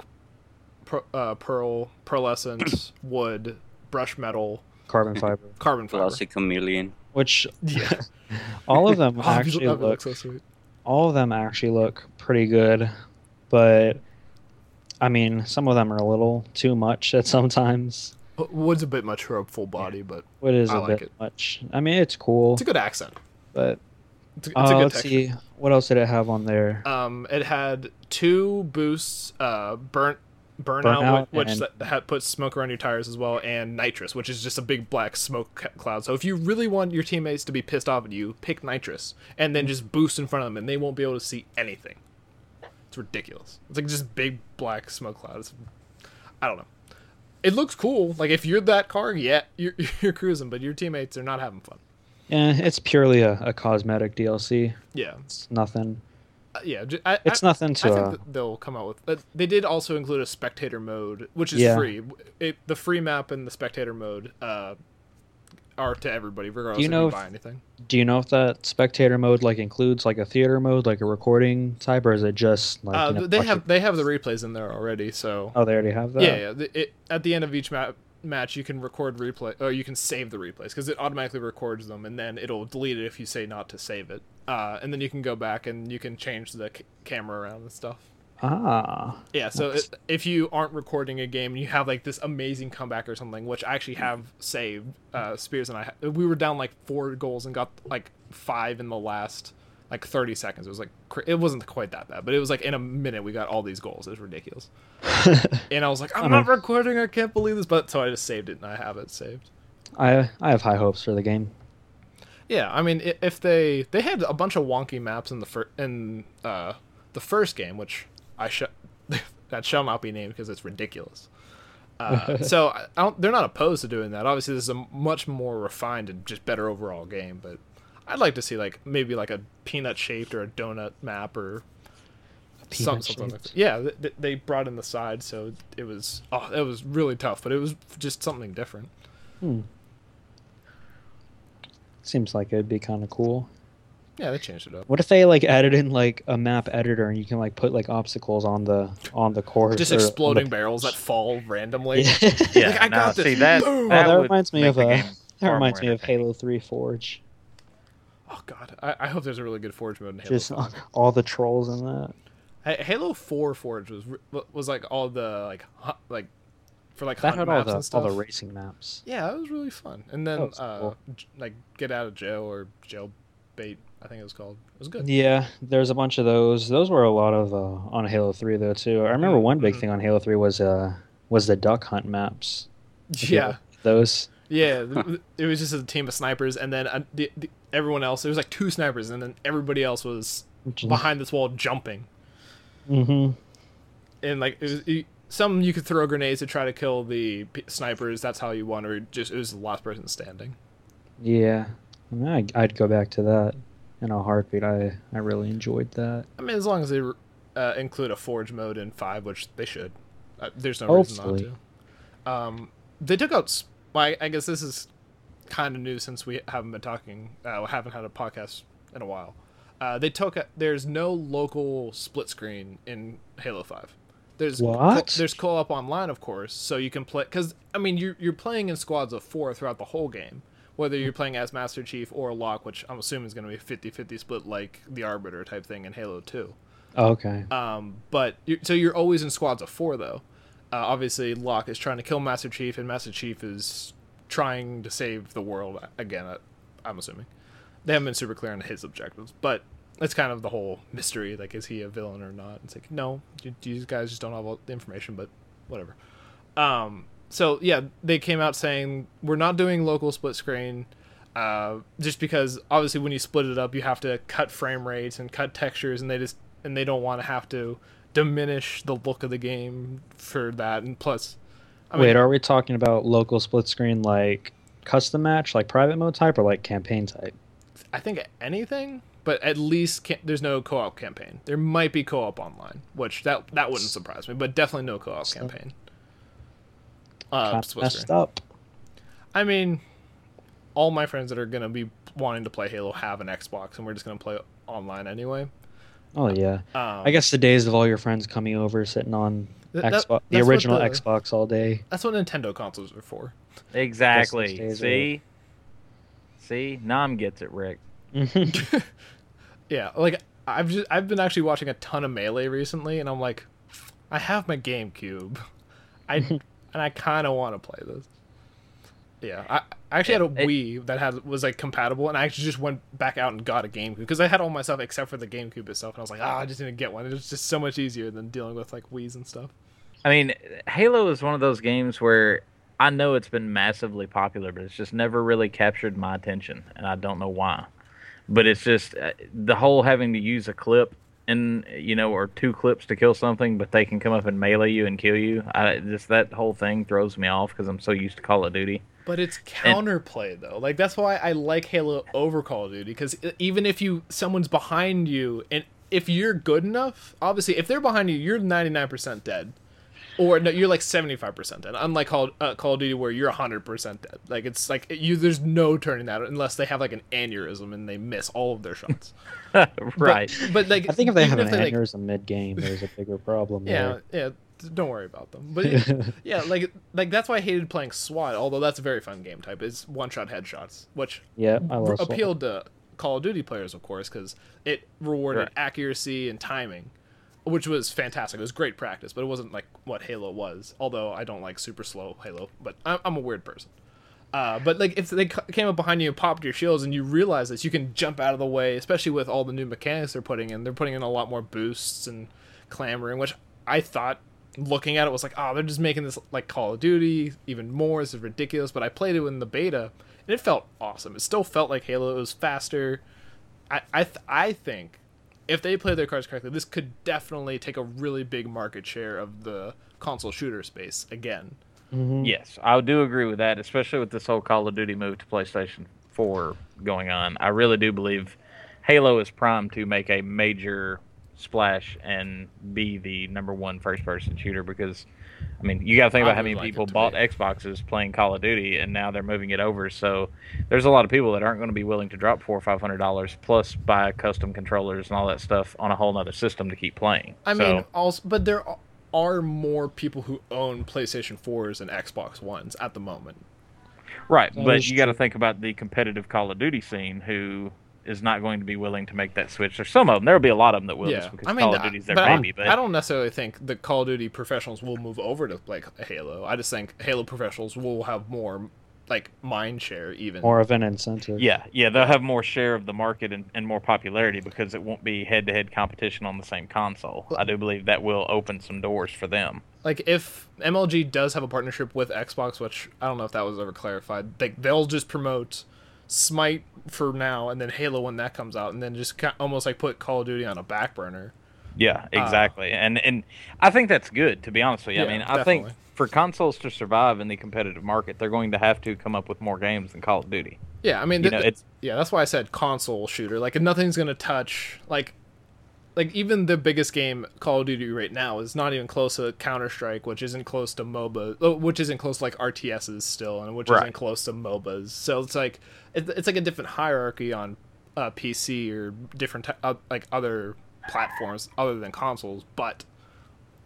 per, uh, pearl, pearlescent, wood, brush metal, carbon fiber. carbon fiber. Glossy chameleon. Which Yeah, all of them actually look so sweet. All of them actually look pretty good, but I mean, some of them are a little too much at sometimes. Wood's a bit much for a full body, but What is I a like bit it. much? I mean, it's cool, it's a good accent. but It's a, it's uh, a good let's texture. see what else did it have on there. Um, it had two boosts, uh, burnt, burnout, Burnout which and- puts smoke around your tires as well, and nitrous, which is just a big black smoke cloud. So if you really want your teammates to be pissed off at you, pick nitrous, and then just boost in front of them, and they won't be able to see anything. It's ridiculous. It's like just big black smoke clouds. I don't know. It looks cool. Like if you're that car, yeah, you're you're cruising, but your teammates are not having fun. Yeah, it's purely a, a cosmetic DLC. Yeah, It's nothing. Uh, yeah. I, It's I- nothing to. I think Uh, they'll come out with. But they did also include a spectator mode, which is Yeah. free. It, the free map and the spectator mode uh, are to everybody, regardless you know if you buy anything. do you know if that spectator mode like includes like a theater mode, like a recording type, or is it just like? Uh, you know, they have it- they have the replays in there already, so Oh, they already have that. yeah, yeah. It, at the end of each map match, you can record replay, or you can save the replays because it automatically records them, and then it'll delete it if you say not to save it. Uh, and then you can go back and you can change the c- camera around and stuff. Ah, Yeah, so it, if you aren't recording a game and you have like this amazing comeback or something, which I actually have saved, uh, Spears and I, ha- we were down like four goals and got like five in the last like 30 seconds. It was like, it wasn't quite that bad, but it was like in a minute we got all these goals. It was ridiculous. and I was like, I'm not recording. I can't believe this. But so I just saved it and I have it saved. I I have high hopes for the game. Yeah, I mean, if they they had a bunch of wonky maps in the fir- in uh, the first game, which I sh- that shall not be named because it's ridiculous. Uh, so I I don't, they're not opposed to doing that. Obviously, this is a much more refined and just better overall game. But I'd like to see like maybe like a peanut shaped or a donut map or Some, something like that. Yeah, th- th- they brought in the side, so it was oh, it was really tough, but it was just something different. Hmm. Seems like it'd be kind of cool. Yeah, they changed it up. What if they like added in like a map editor and you can like put like obstacles on the on the course? Just or on the- exploding barrels that fall randomly. Yeah. Yeah, Like, I no, got this. See that? Boom. that, Oh, that reminds me of, the uh, that reminds me of. Halo Three Forge. Oh god, I, I hope there's a really good Forge mode in Halo. Just 5. all the trolls in that. Ha- Halo Four Forge was was like all the like hu- like for like That hunt had all maps the and all the racing maps. Yeah, that was really fun. And then uh, cool. j- like get out of jail or jail bait, I think it was called. It was good. Yeah, there's a bunch of those. Those were a lot of uh, on Halo Three though too. I remember one big Mhm. thing on Halo Three was uh was the duck hunt maps. Yeah. those. Yeah, it was just a team of snipers, and then uh, the, the, everyone else. It was like two snipers, and then everybody else was behind this wall jumping. Mm-hmm. And like it was, you, some, you could throw grenades to try to kill the p- snipers. That's how you won, or just it was the last person standing. Yeah, I mean, I, I'd go back to that in a heartbeat. I I really enjoyed that. I mean, as long as they uh, include a forge mode in five, which they should. Uh, there's no reason not to. Um, they took out. Well, I, I guess this is kind of new since we haven't been talking. Uh, haven't had a podcast in a while. Uh, they took. a- There's no local split screen in Halo Five. There's What? there's co-op online, of course, so you can play. Because I mean, you're you're playing in squads of four throughout the whole game. Whether you're playing as Master Chief or Locke, which I'm assuming is going to be a 50-50 split like the Arbiter type thing in Halo 2. Okay. Um, but you so you're always in squads of four though. Uh, obviously, Locke is trying to kill Master Chief, and Master Chief is trying to save the world again. I, I'm assuming they haven't been super clear on his objectives, but it's kind of the whole mystery. Like, is he a villain or not? It's like, no, you guys just don't have all the information, but whatever. Um, so yeah, they came out saying we're not doing local split screen. Uh, just because obviously when you split it up, you have to cut frame rates and cut textures, and they just and they don't want to have to diminish the look of the game for that. And plus, I mean, Wait, are we talking about local split screen like custom match, like private mode type, or like campaign type? I think anything, but at least there's no co-op campaign. There might be co-op online, which that that wouldn't surprise me, but definitely no co-op So- campaign. Uh, messed up. I mean, all my friends that are gonna be wanting to play Halo have an Xbox, and we're just gonna play online anyway. Oh yeah. Um, I guess the days of all your friends coming over, sitting on th- that- Xbox, the original the- Xbox all day. That's what Nintendo consoles are for. Exactly. days are- See? See? Nam gets it, Rick. Yeah, like I've just I've been actually watching a ton of Melee recently, and I'm like, I have my GameCube, I and I kind of want to play this. Yeah, I, I actually had a It- Wii that had was like compatible, and I actually just went back out and got a GameCube because I had all my stuff except for the GameCube itself, and I was like, ah, I just need to get one. It's just so much easier than dealing with like Wii's and stuff. I mean, Halo is one of those games where I know it's been massively popular, but it's just never really captured my attention, and I don't know why. But it's just uh, the whole having to use a clip and you know, or two clips to kill something, but they can come up and melee you and kill you. I just that whole thing throws me off because I'm so used to Call of Duty. But it's counterplay though. Like that's why I like Halo over Call of Duty because even if you someone's behind you and if you're good enough, obviously if they're behind you, you're 99% dead. Or no, you're like 75% dead. Unlike Call, uh, Call of Duty where you're 100% dead. Like it's like you there's no turning that unless they have like an aneurysm and they miss all of their shots. Right. But, like I think if they have an like, aneurysm mid game, there's a bigger problem. yeah, yeah. Don't worry about them. But yeah, like like that's why I hated playing SWAT. Although that's a very fun game type. It's one shot headshots, which yeah, r- appealed to Call of Duty players, of course, because it rewarded Right. accuracy and timing, which was fantastic. It was great practice, but it wasn't like what Halo was. Although I don't like super slow Halo, but I'm, I'm a weird person. Uh, but like if they came up behind you and popped your shields and you realize this, you can jump out of the way. Especially with all the new mechanics they're putting in, they're putting in a lot more boosts and clamoring, which I thought looking at it was like, oh, they're just making this like Call of Duty even more. This is ridiculous. But I played it in the beta and it felt awesome. It still felt like Halo. It was faster. I I th- I think if they play their cards correctly, this could definitely take a really big market share of the console shooter space again. Mhm. Yes, I do agree with that, especially with this whole Call of Duty move to PlayStation 4 going on. I really do believe Halo is primed to make a major splash and be the number one first person shooter because I mean, you got to think about I how many like people bought be. Xboxes playing Call of Duty, and now they're moving it over. So there's a lot of people that aren't going to be willing to drop four or five hundred dollars plus buy custom controllers and all that stuff on a whole nother system to keep playing. I So- mean, also, but there are more people who own PlayStation 4s and Xbox Ones at the moment. right, That but is you got to think about the competitive Call of Duty scene who is not going to be willing to make that switch. There's some of them. There'll be a lot of them that will, yeah, just because I mean, Call of Duty's their but I- baby. But I don't necessarily think the Call of Duty professionals will move over to like Halo. I just think Halo professionals will have more like mind share even. More of an incentive. Yeah, yeah, they'll have more share of the market and, and more popularity because it won't be head to head competition on the same console. I do believe that will open some doors for them. like if MLG does have a partnership with Xbox, which I don't know if that was ever clarified, they they'll just promote Smite for now, and then Halo when that comes out, and then just kind almost like put Call of Duty on a back burner. Yeah, uh, exactly. and and I think that's good to be honest with you. Yeah, I mean, I think for consoles to survive in the competitive market, they're going to have to come up with more games than Call of Duty. Yeah, I mean, You th- know, it's yeah, that's why I said console shooter. Like nothing's gonna touch like. Like even the biggest game, Call of Duty, right now is not even close to Counter Strike, which isn't close to MOBA, oh, which isn't close to like RTSs still, and which Right. isn't close to MOBAs. So it's like it's like a different hierarchy on uh, PC or different uh, like other platforms other than consoles. But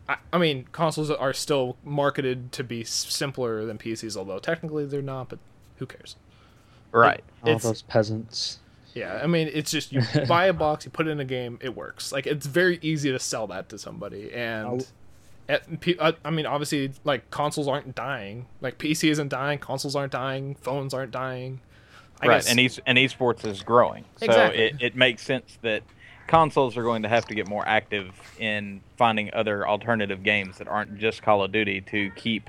I, I mean, consoles are still marketed to be simpler than PCs, although technically they're not. But who cares? right. All It's- those peasants. Yeah, I mean, it's just you buy a box, you put it in a game, it works. Like it's very easy to sell that to somebody, and I'll- at, uh, I mean, obviously, like consoles aren't dying. Like PC isn't dying, consoles aren't dying, phones aren't dying. I right, guess, and, e- and esports is growing. So Exactly. it, it makes sense that consoles are going to have to get more active in finding other alternative games that aren't just Call of Duty to keep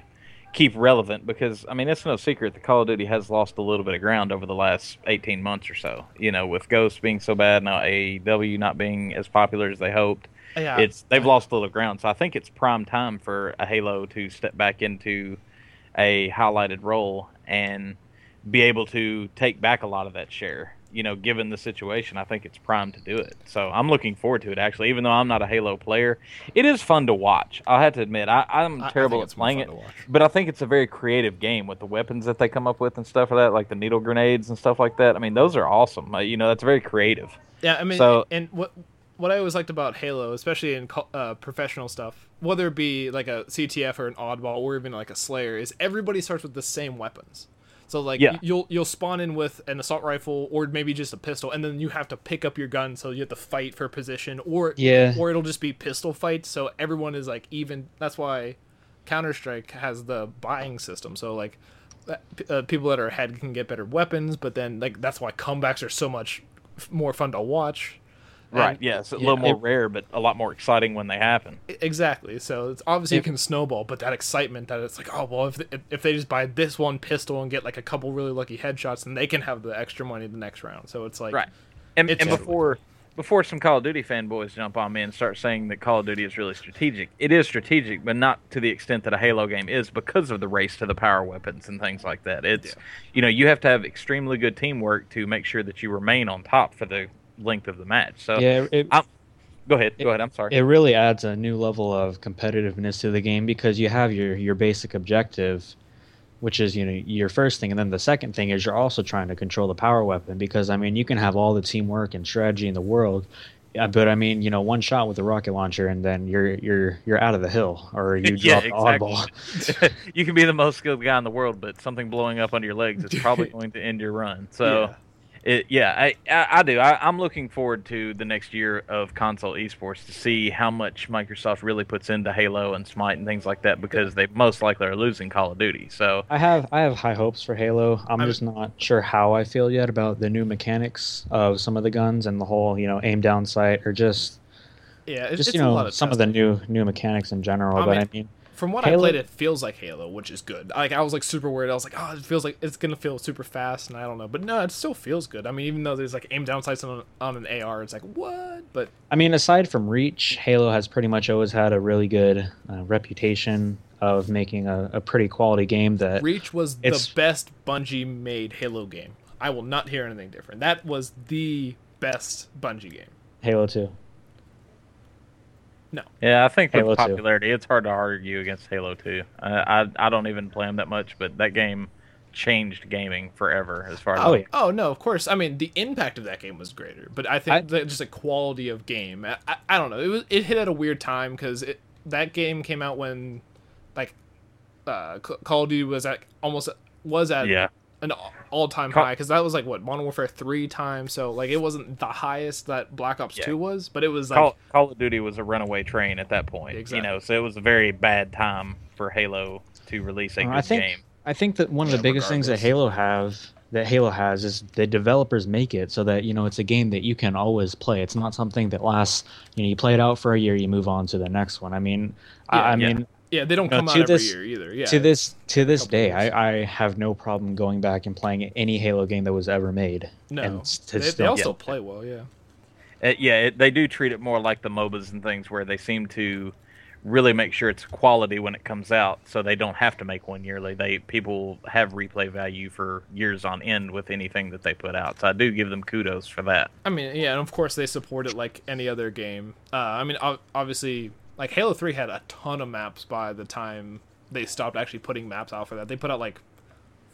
keep relevant because I mean it's no secret that Call of Duty has lost a little bit of ground over the last 18 months or so. You know, with Ghost being so bad now AEW not being as popular as they hoped. yeah, It's they've lost a little ground. So I think it's prime time for a Halo to step back into a highlighted role and be able to take back a lot of that share. You know, given the situation, I think it's prime to do it. So I'm looking forward to it. Actually, even though I'm not a Halo player, it is fun to watch. I have to admit, I, I'm I- I terrible at playing it, but I think it's a very creative game with the weapons that they come up with and stuff like that, like the needle grenades and stuff like that. I mean, those are awesome. Uh, you know, that's very creative. Yeah, I mean, So- and what what I always liked about Halo, especially in uh, professional stuff, whether it be like a CTF or an oddball or even like a Slayer, is everybody starts with the same weapons. So like Yeah. you'll you'll spawn in with an assault rifle or maybe just a pistol, and then you have to pick up your gun, so you have to fight for position, or Yeah. or it'll just be pistol fights. So everyone is like even. That's why Counter Strike has the buying system. So like uh, uh, people that are ahead can get better weapons, but then like that's why comebacks are so much more fun to watch. Right. And- Yeah, it's a yeah, little more it- rare, but a lot more exciting when they happen. Exactly. So it's obviously it can snowball, but that excitement that it's like, oh well, if if- if they just buy this one pistol and get like a couple really lucky headshots, then they can have the extra money the next round. So it's like, Right. And, It's- and before before some Call of Duty fanboys jump on me and start saying that Call of Duty is really strategic, it is strategic, but not to the extent that a Halo game is because of the race to the power weapons and things like that. It's you know you have to have extremely good teamwork to make sure that you remain on top for the length of the match. So Yeah, it, I'm- go ahead, go ahead. I'm sorry. it really adds a new level of competitiveness to the game because you have your your basic objective which is you know your first thing and then the second thing is you're also trying to control the power weapon because i mean you can have all the teamwork and strategy in the world yeah, but I mean, you know, one shot with a rocket launcher, and then you're you're you're out of the hill, or you Yeah, drop the exactly. oddball. you can be the most skilled guy in the world, but something blowing up under your legs is probably going to end your run. So, it, yeah, I, I, I do. I, I'm looking forward to the next year of console esports to see how much Microsoft really puts into Halo and Smite and things like that because they most likely are losing Call of Duty. So, I have I have high hopes for Halo. I'm I'm- just not sure how I feel yet about the new mechanics of some of the guns and the whole you know aim down sight or just yeah, it's, just it's you a know of some of the new new mechanics in general. I but mean- I mean, From what I played, it feels like Halo, which is good. Like I was like super worried. I was like, oh, it feels like it's gonna feel super fast, and I don't know. But no, it still feels good. I mean, even though there's like aim down sights on, on an AR, it's like what? But I mean, aside from Reach, Halo has pretty much always had a really good uh, reputation of making a, a pretty quality game that Reach was the best Bungie made Halo game. I will not hear anything different. That was the best Bungie game. Halo Two. Yeah, I think with Halo 2. popularity, it's hard to argue against Halo 2. Uh, I I don't even play them that much, but that game changed gaming forever as far as Oh yeah. Oh no, of course. I mean, the impact of that game was greater, but I think I- that just a quality of game. I, I, I don't know. It was it hit at a weird time because it that game came out when like uh, Call of Duty was at almost was at yeah. An all time Call- high because that was like what Modern Warfare three times. So like it wasn't the highest that Black Ops Yeah. two was, but it was like Call, Call of Duty was a runaway train at that point. Exactly. You know, so it was a very bad time for Halo to release a Uh, good I think game. I think that one of Yeah, the biggest things that. Halo have that Halo has is the developers make it so that you know it's a game that you can always play. It's not something that lasts. You know, you play it out for a year, you move on to the next one. I mean, Yeah, I, I yeah. mean, yeah they don't No, come out to every this- year either. Yeah, to this to this day. I, I have no problem going back and playing any Halo game that was ever made. no, and to they, they also Yeah. play well. Yeah, Uh, yeah, it, they do treat it more like the MOBAs and things where they seem to really make sure it's quality when it comes out, so they don't have to make one yearly. They people have replay value for years on end with anything that they put out. So I do give them kudos for that. I mean, yeah, and of course they support it like any other game. Uh, I mean, obviously, like Halo Three had a ton of maps by the time they stopped actually putting maps out for that. They put out like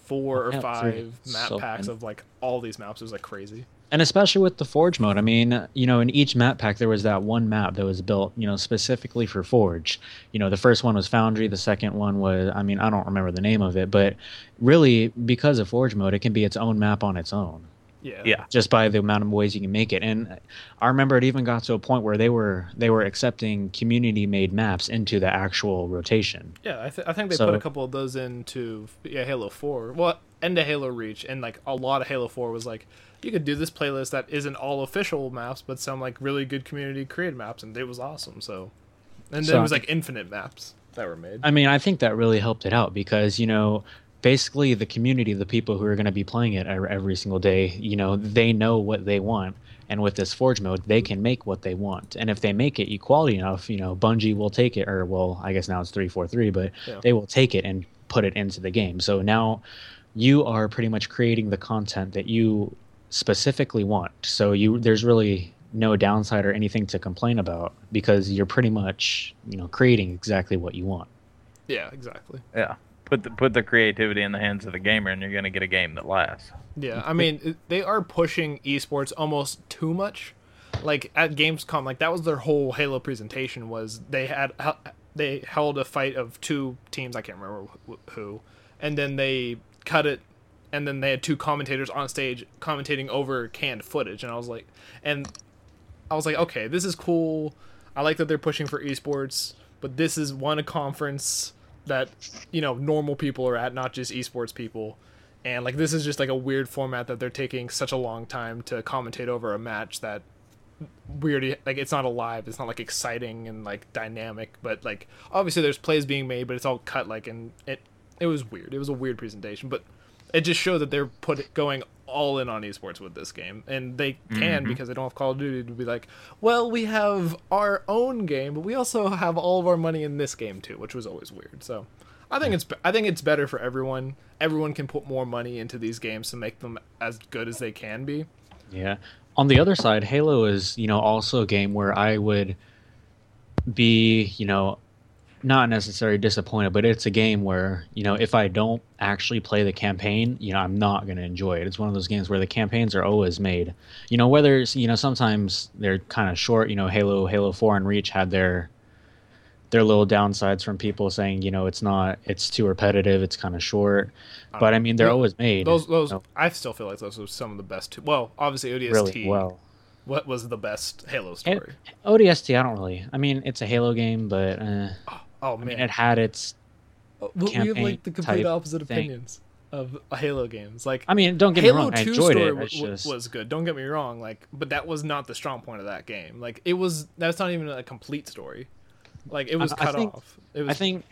four oh, or Halo 3 five map so packs good. of like all these maps. It was like crazy. and especially with the Forge mode. I mean, you know, in each map pack there was that one map that was built, you know, specifically for Forge. You know, the first one was Foundry, the second one was, I mean, I don't remember the name of it, but really because of Forge mode, it can be its own map on its own. Yeah, Yeah. just by the amount of ways you can make it. And I remember it even got to a point where they were they were accepting community made maps into the actual rotation. yeah. I, th- I think they So- put a couple of those into yeah Halo Four. Well, and to Halo Reach, and like a lot of Halo Four was like you could do this playlist that isn't all official maps, but some like really good community created maps, and it was awesome. So, and then So it was like infinite maps that were made. I mean, I think that really helped it out because you know. Basically, the community, the people who are going to be playing it every, every single day, you know, they know what they want, and with this Forge mode, they can make what they want. And if they make it equality enough, you know, Bungie will take it, or well, I guess now it's three four three, but Yeah. they will take it and put it into the game. So now you are pretty much creating the content that you specifically want. So you there's really no downside or anything to complain about because you're pretty much, you know, creating exactly what you want. yeah, exactly. Yeah. Put the put the creativity in the hands of the gamer, and you're going to get a game that lasts. Yeah, I mean they are pushing esports almost too much. Like at Gamescom, like that was their whole Halo presentation was they had they held a fight of two teams I can't remember who, and then they cut it, and then they had two commentators on stage commentating over canned footage, and I was like, and I was like, okay, this is cool. I like that they're pushing for esports, but this is one a conference that you know normal people are at, not just esports people. And like this is just like a weird format that they're taking such a long time to commentate over a match that weird like it's not alive it's not like exciting and like dynamic but like obviously there's plays being made but it's all cut like and it it was weird it was a weird presentation but it just showed that they're put going all in on esports with this game. And they can mm-hmm. because they don't have call of duty to be like well we have our own game but we also have all of our money in this game too which was always weird. So i think it's i think it's better for everyone. Everyone can put more money into these games to make them as good as they can be. Yeah. On the other side, Halo is, you know, also a game where I would be, you know, not necessarily disappointed, but it's a game where, you know, if I don't actually play the campaign, you know, I'm not going to enjoy it. It's one of those games where the campaigns are always made. You know, whether it's, you know, sometimes they're kind of short, you know, Halo, Halo 4 and Reach had their their little downsides from people saying, you know, it's not it's too repetitive, it's kind of short. But I mean, they're always made. Those, those, No. I still feel like those were some of the best. Two, well, obviously ODST. really well. What was the best Halo story? ODST, I don't really. I mean, it's a Halo game, but uh, oh I man, mean, it had its. Oh, we we have like the complete opposite thing. opinions of Halo games. Like I mean, don't get Halo me wrong, I Two enjoyed story it. w- It's w- just was good. Don't get me wrong. Like, but that was not the strong point of that game. Like, it was. That's not even a complete story. Like, it was I- I cut think- off. It was. I think,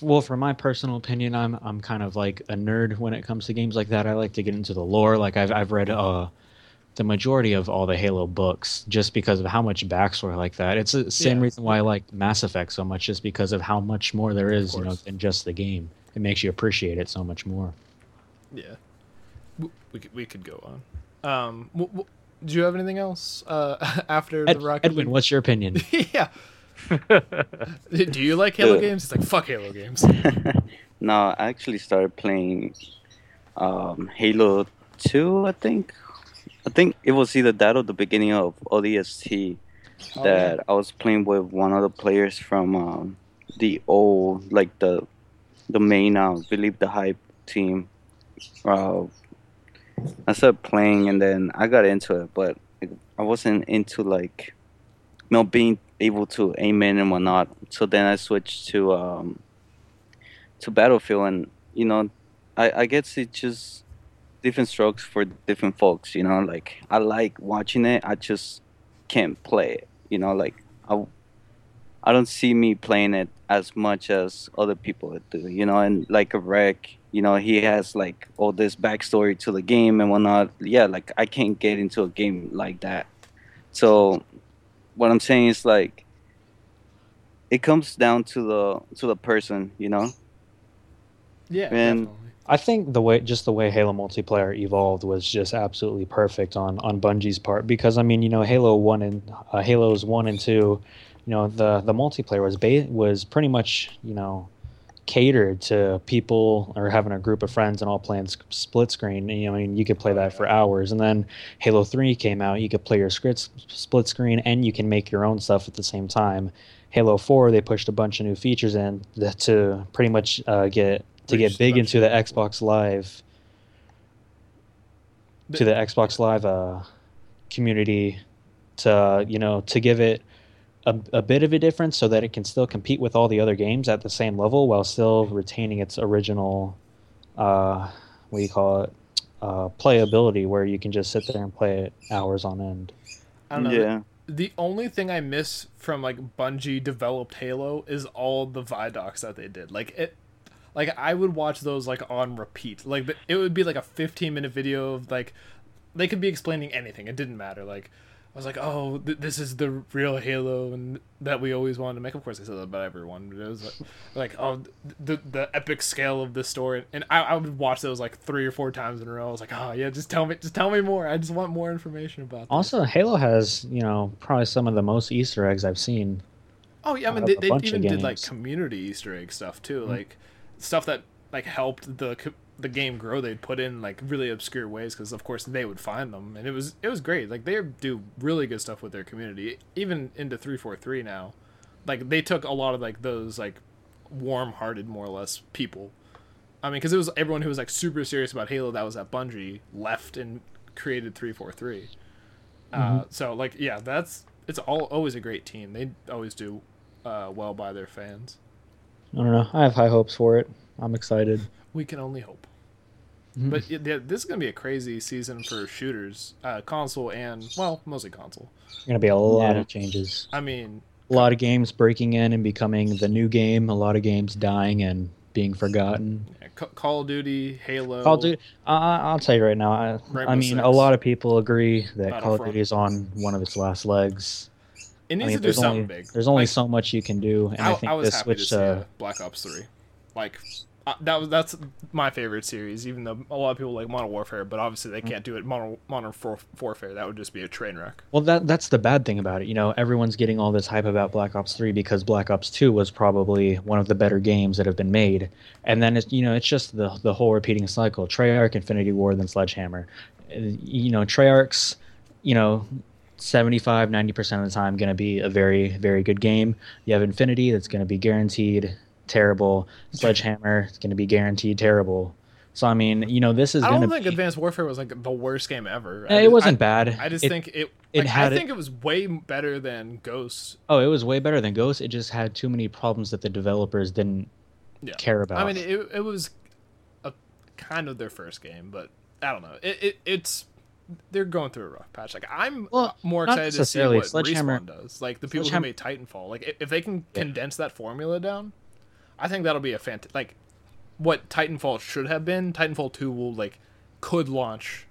well, from my personal opinion, I'm I'm kind of like a nerd when it comes to games like that. I like to get into the lore. Like I've I've read uh, the majority of all the Halo books just because of how much backstory like that. It's the same Yeah. reason why I like Mass Effect so much, just because of how much more there is, you know, than just the game. It makes you appreciate it so much more. Yeah, we could we could go on. Um, w- w- do you have anything else uh, after Ed- the Rocket Edwin, League? what's your opinion? yeah. Do you like Halo games? It's like fuck Halo games. no, I actually started playing um, Halo 2, I think. I think it was either that or the beginning of ODST Oh, that I was playing with one of the players from um, the old, like the the main, uh, believe the hype team. Uh, I started playing and then I got into it, but I wasn't into like, you know, being able to aim in and whatnot. So then I switched to um, to Battlefield, and you know, I I guess it just different strokes for different folks. You know, like I like watching it, I just can't play it. You know, like I I don't see me playing it as much as other people do. You know, and like a wreck. You know, he has like all this backstory to the game and whatnot. Yeah, like I can't get into a game like that. So, what I'm saying is like, it comes down to the to the person. You know. Yeah, And- definitely. I think the way just the way Halo multiplayer evolved was just absolutely perfect on on Bungie's part because I mean you know Halo one and uh, Halos one and two, you know the the multiplayer was ba- was pretty much you know catered to people or having a group of friends and all playing s- split screen. You know, I mean you could play that for hours and then Halo three came out you could play your script split screen and you can make your own stuff at the same time. Halo four they pushed a bunch of new features in to pretty much uh, get to get big into the Xbox Live The- to the Xbox Live uh, community to you know to give it a, a bit of a difference so that it can still compete with all the other games at the same level while still retaining its original uh, what do you call it uh, playability where you can just sit there and play it hours on end. I don't know. Yeah. The only thing I miss from like Bungie developed Halo is all the Vidocs that they did. Like it, like I would watch those like on repeat. Like it would be like a 15 minute video of like they could be explaining anything. It didn't matter. Like I was like, oh, th- this is the real Halo and that we always wanted to make. Of course, I said that about everyone. But it was like, like oh, th- the the epic scale of this story. And I, I would watch those like three or four times in a row. I was like, oh yeah, just tell me, just tell me more. I just want more information about. This. Also, Halo has you know probably some of the most Easter eggs I've seen. Oh yeah, I mean they, they even did like community Easter egg stuff too, Mm-hmm. like stuff that like helped the the game grow. They'd put in like really obscure ways because of course they would find them, and it was it was great. Like they do really good stuff with their community, even into three four three now. Like they took a lot of like those like warm hearted more or less people. I mean, because it was everyone who was like super serious about Halo that was at Bungie left and created three four three. Mm-hmm. Uh, so like yeah, that's it's all always a great team. They always do uh, well by their fans. I don't know. I have high hopes for it. I'm excited. We can only hope. Mhm. But yeah, yeah, this is gonna be a crazy season for shooters, uh, console and well, mostly console. Going to be a lot Yeah. of changes. I mean, A lot of games breaking in and becoming the new game. A lot of games dying and being forgotten. yeah, Call of Duty, Halo. Call of Duty. I I'll tell you right now. I, I mean, a lot of people agree that Call of Duty is on one of its last legs. It I needs mean, to do something only big. there's only Like, so much you can do, and I, I, think I was this happy to switch to uh, Black Ops Three. Like uh, that was that's my favorite series. Even though a lot of people like Modern Warfare, but obviously Mm-hmm. they can't do it Modern Modern War- Warfare. That would just be a train wreck. Well, that that's the bad thing about it. You know, everyone's getting all this hype about Black Ops 3 because Black Ops 2 was probably one of the better games that have been made. And then it's you know, it's just the the whole repeating cycle. Treyarch, Infinity Ward, then Sledgehammer. Uh, You know, Treyarch's, you know, 75 90% of the time going to be a very very good game. You have Infinity that's going to be guaranteed terrible. Sledgehammer it's going to be guaranteed terrible. So I mean, you know, this is I don't think be Advanced Warfare was like the worst game ever. I Eh, it just- wasn't I, bad. I just It- think it. it like, had I it- think it was way better than Ghosts. Oh, it was way better than Ghost. It just had too many problems that the developers didn't Yeah. care about. I mean, it, it was a kind of their first game, but I don't know. It, it it's they're going through a rough patch. Like I'm Well, more excited to see what Sledgehammer- Respawn does. Like the people who made Titanfall. Like if they can Yeah. condense that formula down, I think that'll be a fantastic. Like what Titanfall should have been. Titanfall two will like could launch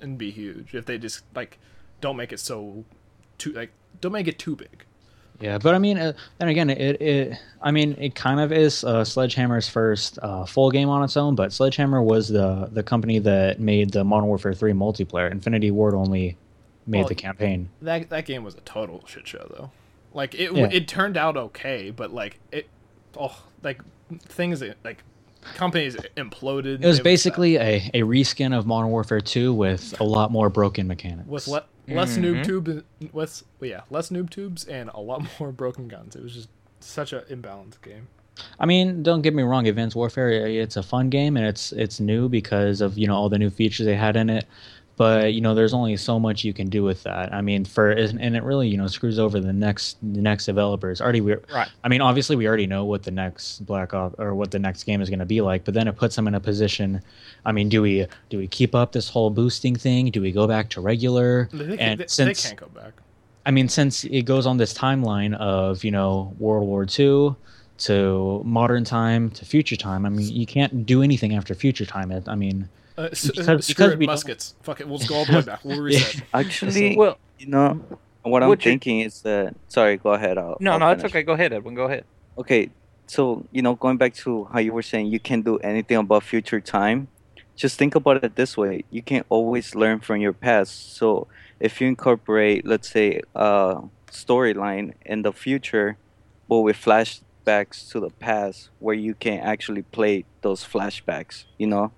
and be huge if they just like don't make it so too like don't make it too big. Yeah, but I mean, uh, then again, it, it I mean, it kind of is uh, Sledgehammer's first uh, full game on its own. But Sledgehammer was the the company that made the Modern Warfare 3 multiplayer. Infinity Ward only made Well, the campaign. That that game was a total shit show though. Like it Yeah. it turned out okay, but like it oh like things like companies imploded. It was bad. basically a, a reskin of Modern Warfare 2 with a lot more broken mechanics. with le- less noob Mhm. tubes, less yeah, less noob tubes and a lot more broken guns. It was just such an imbalanced game. I mean, don't get me wrong, Advanced Warfare it's a fun game and it's it's new because of, you know, all the new features they had in it. But, you know, there's only so much you can do with that. I mean, for and it really, you know, screws over the next the next developers. Already we Right. I mean, obviously we already know what the next Black Ops or what the next game is going to be like, but then it puts them in a position I mean, do we do we keep up this whole boosting thing? Do we go back to regular? They, and they, since they can't go back. I mean, since it goes on this timeline of you know World War II to modern time to future time, I mean, you can't do anything after future time. It, I mean, Uh, s- because- screw because it, we don't- muskets. Fuck it, we'll just go all the way back. We'll reset. Actually, Well, you know, what I'm What you- thinking is that. Sorry, go ahead. I'll, no, I'll no, it's finish. okay. Go ahead, Edwin. Go ahead. Okay, so you know, going back to how you were saying you can't do anything about future time, just think about it this way: you can always learn from your past. So if you incorporate, let's say, a storyline in the future, but with flashbacks to the past, where you can actually play those flashbacks, you know,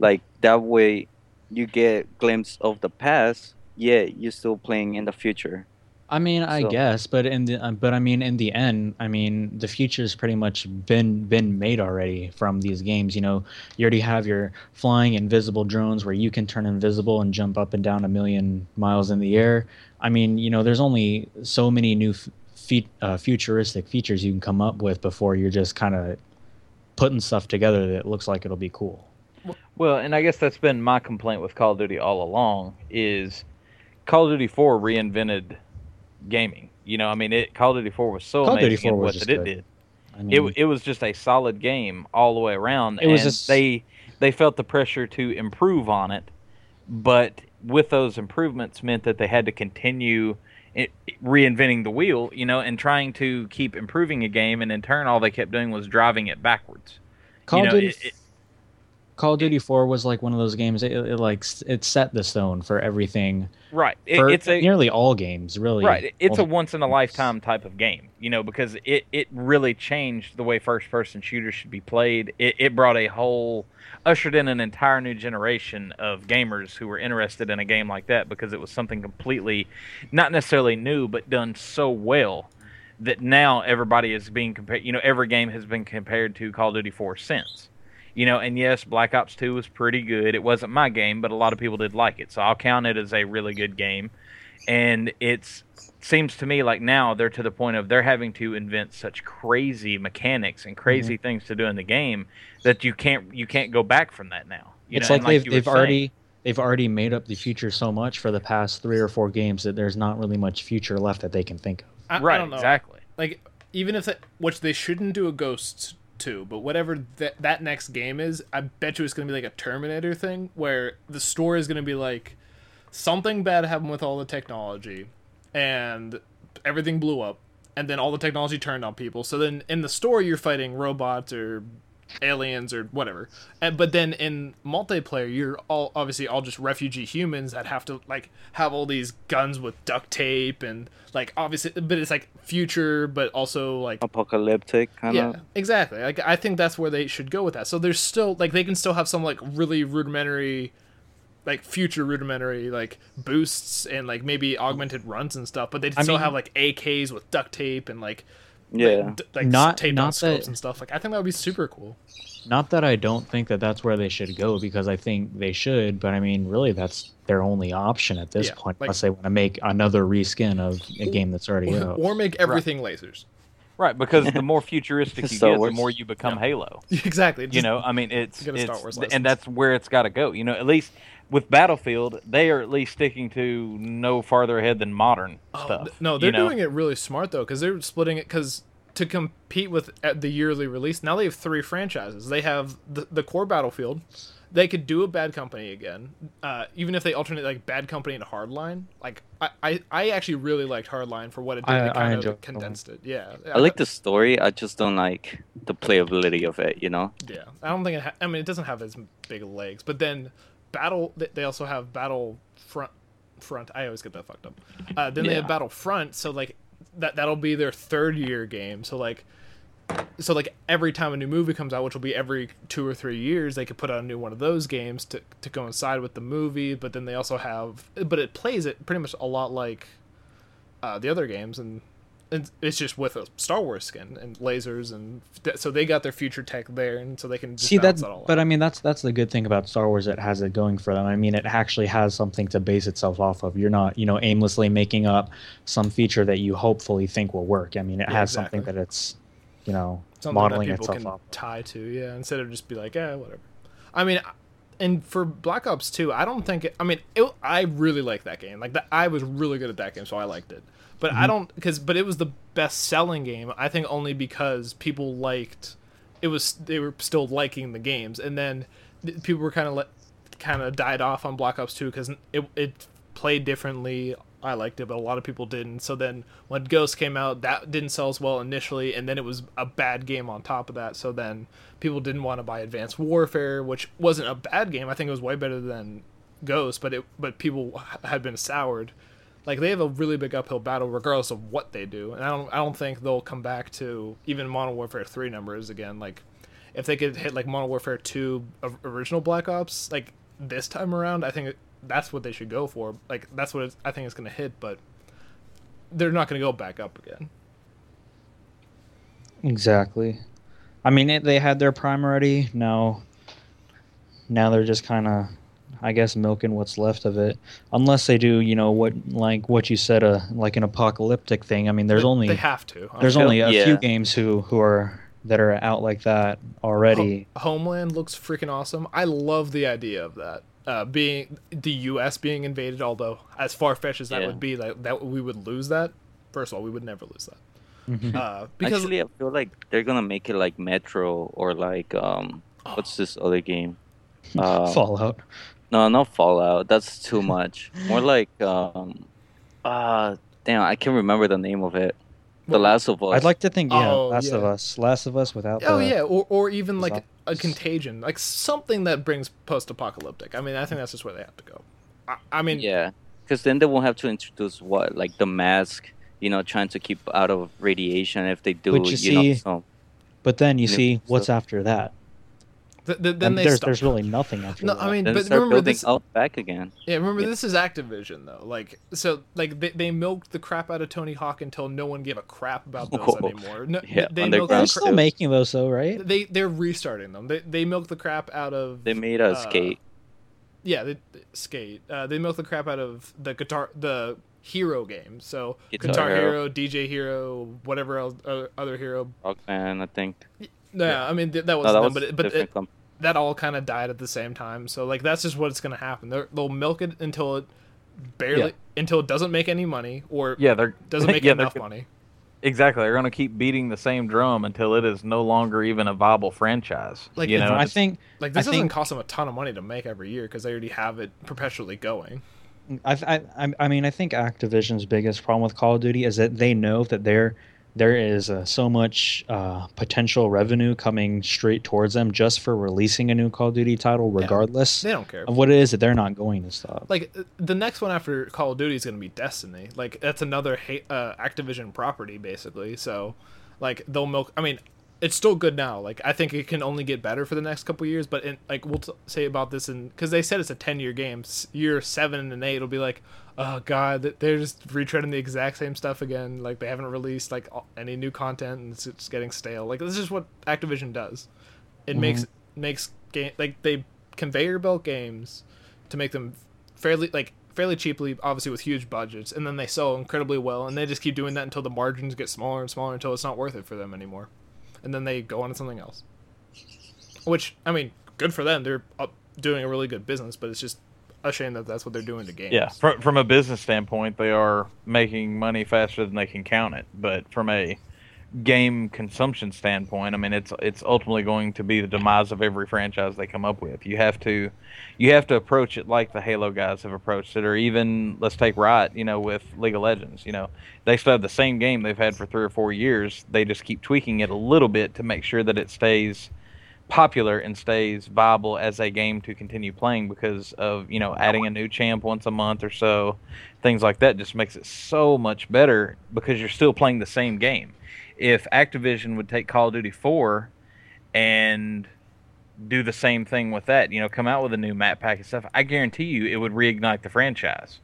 like that way, you get glimpse of the past. Yeah, you're still playing in the future. I mean, I So- guess, but in the uh, but I mean, in the end, I mean, the future's pretty much been been made already from these games. You know, you already have your flying invisible drones where you can turn invisible and jump up and down a million miles in the air. I mean, you know, there's only so many new f- fe- uh, futuristic features you can come up with before you're just kind of putting stuff together that looks like it'll be cool. Well, and I guess that's been my complaint with Call of Duty all along is Call of Duty 4 reinvented gaming. You know, I mean, it Call of Duty 4 was so Call amazing 4 in what that it good. did. I mean, It it was just a solid game all the way around, It was just- they they felt the pressure to improve on it, but with those improvements meant that they had to continue i reinventing the wheel, you know, and trying to keep improving a game, and in turn, all they kept doing was driving it backwards. Call you of know, Duty. it- it- Call of Duty 4 was like one of those games. It, it like it set the stone for everything. right? It- For it's a nearly all games, really. Right. It's a once in a lifetime type of game, you know, because it, it really changed the way first person shooters should be played. It, it brought a whole, ushered in an entire new generation of gamers who were interested in a game like that because it was something completely, not necessarily new, but done so well that now everybody is being compared, you know, every game has been compared to Call of Duty 4 since. You know, and yes, Black Ops 2 was pretty good. It wasn't my game, but a lot of people did like it. So I'll count it as a really good game and it's seems to me like now they're to the point of they're having to invent such crazy mechanics and crazy Mm-hmm. things to do in the game that you can't you can't go back from that now. You it's know, like and they've you they've saying- already they've already made up the future so much for the past three or four games that there's not really much future left that they can think of. I, I right don't know. exactly. Like even if that, which they shouldn't do a Ghosts two, but whatever that that next game is, I bet you it's gonna be like a Terminator thing where the story is gonna be like something bad happened with all the technology, and everything blew up, and then all the technology turned on people. So then in the story you're fighting robots or aliens or whatever. And but then in multiplayer you're all obviously all just refugee humans that have to like have all these guns with duct tape and like obviously but it's like future but also like Apocalyptic kind yeah, of. exactly. Like I think that's where they should go with that. So there's still like they can still have some like really rudimentary like future rudimentary like boosts and like maybe augmented runs and stuff, but they I still mean- have like AKs with duct tape and like Yeah. like, like Not- taped not scopes that- and stuff. Like I think that would be super cool. Not that I don't think that that's where they should go because I think they should, but I mean, really, that's their only option at this Yeah, point, like- unless they want to make another reskin of a game that's already out. or make everything lasers. Right, because the more futuristic you Star get, the more you become Halo. exactly. you know i mean it's, Get a Star it's and that's where it's got to go you know at least with battlefield they are at least sticking to no farther ahead than modern Oh, stuff th- no, they're know? doing it really smart though, because they're splitting it. Because to compete with at the yearly release, now they have three franchises. They have the, the core Battlefield. They could do a Bad Company again, uh, even if they alternate like Bad Company and Hardline. Like I, I, I actually really liked Hardline for what it did. I- it I kind enjoyed of condensed it. Yeah, I like the story. I just don't like the playability of it. You know. Yeah, I don't think it. Ha- I mean, it doesn't have as big legs. But then battle. they- They also have battle front. Front. I always get that fucked up. Uh, then they have Battlefront. So like, that that'll be their third year game. So like, so like every time a new movie comes out, which will be every two or three years, they could put out a new one of those games to to coincide with the movie. But then they also have, but it plays it pretty much a lot like uh, the other games, and it's just with a Star Wars skin and lasers, and so they got their future tech there, and so they can just See balance that, but. I mean that's that's the good thing about Star Wars. It has it going for them. I mean, it actually has something to base itself off of. You're not, you know, aimlessly making up some feature that you hopefully think will work. I mean, it Yeah, has something that it's, you know, something modeling that people itself can off. tie to, yeah, instead of just be like, eh, whatever. I mean, and for Black Ops 2, I don't think it, I mean, it, I really like that game. Like that, I was really good at that game, so I liked it. But Mm-hmm. I don't because but it was the best selling game. I think only because people liked it was they were still liking the games, and then people were kind of let kind of died off on Black Ops 2 because it it played differently. I liked it, but a lot of people didn't. So then when Ghost came out, that didn't sell as well initially, and then it was a bad game on top of that. So then people didn't want to buy Advanced Warfare, which wasn't a bad game. I think it was way better than Ghost, but it but people had been soured. Like they have a really big uphill battle regardless of what they do, and I don't I don't think they'll come back to even Modern Warfare three numbers again. Like if they could hit like Modern Warfare two original Black Ops like this time around, I think that's what they should go for. Like that's what it's, I think it's going to hit, but they're not going to go back up again. Exactly. I mean, it, they had their prime already. Now, now they're just kind of, I guess, milking what's left of it. Unless they do, you know, what like what you said, uh, like an apocalyptic thing. I mean, there's they, only they have to. there's feel- only a yeah. few games who who are that are out like that already. Ho- Homeland looks freaking awesome. I love the idea of that. Uh, being the U.S. being invaded, although as far fetched as that Yeah. would be, that, that we would lose that. First of all, we would never lose that. Mhm. Uh, because Actually, I feel like they're gonna make it like Metro or like um, what's this other game? Uh, Fallout. No, not Fallout. That's too much. More like um, uh, damn, I can't remember the name of it. The Last of Us. I'd like to think, yeah, Oh, Last of. Us, Last of Us without. Oh the, yeah, or or even like a contagion, like something that brings post-apocalyptic. I mean, I think that's just where they have to go. I, I mean, Yeah, because then they won't have to introduce what like the mask. You know, trying to keep out of radiation. If they do, But you you know, so But then you Yeah, see what's so- after that. Th- th- then And they there's stop. there's really nothing after no, that. I mean, then but start remember building this. out back again. Yeah, remember Yeah. this is Activision though. Like, so like they, they milked the crap out of Tony Hawk until no one gave a crap about those Whoa. anymore. No, Yeah, they milked they're the still making those though, right? they they're restarting them. They they milked the crap out of They made a uh, skate. Yeah, they, they- skate. Uh, they milked the crap out of the guitar, the hero game. So Guitar Guitar, Hero. Hero. DJ Hero, whatever else, uh, other hero. Rockman, I think. No, Yeah. I mean th- that was, No, that them, was but it, but it, com- that all kind of died at the same time. So like that's just what's gonna happen. They're, they'll milk it until it barely Yeah. until it doesn't make any money or Yeah, they're doesn't make yeah, they're enough money. Exactly, they're going to keep beating the same drum until it is no longer even a viable franchise. Like, you it's- know, I think Like this I doesn't think- cost them a ton of money to make every year because they already have it perpetually going. I, I, I- I mean, I think Activision's biggest problem with Call of Duty is that they know that there, there is uh, so much uh, potential revenue coming straight towards them just for releasing a new Call of Duty title, Yeah. regardless They don't care. of what it is that they're not going to stop. Like uh, the next one after Call of Duty is going to be Destiny. Like that's another ha- uh, Activision property basically. So like they'll milk. I mean, it's still good now. Like I think it can only get better for the next couple years. But in, like we'll t- say about this, and because they said it's a ten year game, s- year seven and eight it'll be like, oh god, they're just retreading the exact same stuff again. Like they haven't released like any new content, and it's just getting stale. Like this is what Activision does. It mm-hmm. makes makes game like they conveyor belt games to make them fairly like fairly cheaply, obviously with huge budgets, and then they sell incredibly well, and they just keep doing that until the margins get smaller and smaller until it's not worth it for them anymore, and then they go on to something else. Which I mean, good for them. They're up doing a really good business, but it's just a shame that that's what they're doing to games. yeah, from, from a business standpoint, they are making money faster than they can count it. But from a game consumption standpoint, I mean, it's it's ultimately going to be the demise of every franchise they come up with. You have to you have to approach it like the Halo guys have approached it, or even let's take Riot, you know, with League of Legends. You know, they still have the same game they've had for three or four years. They just keep tweaking it a little bit to make sure that it stays popular and stays viable as a game to continue playing because of you know adding a new champ once a month or so things like that just makes it so much better because you're still playing the same game. If activision would take call of duty 4 and do the same thing with that you know come out with a new map pack and stuff i guarantee you it would reignite the franchise.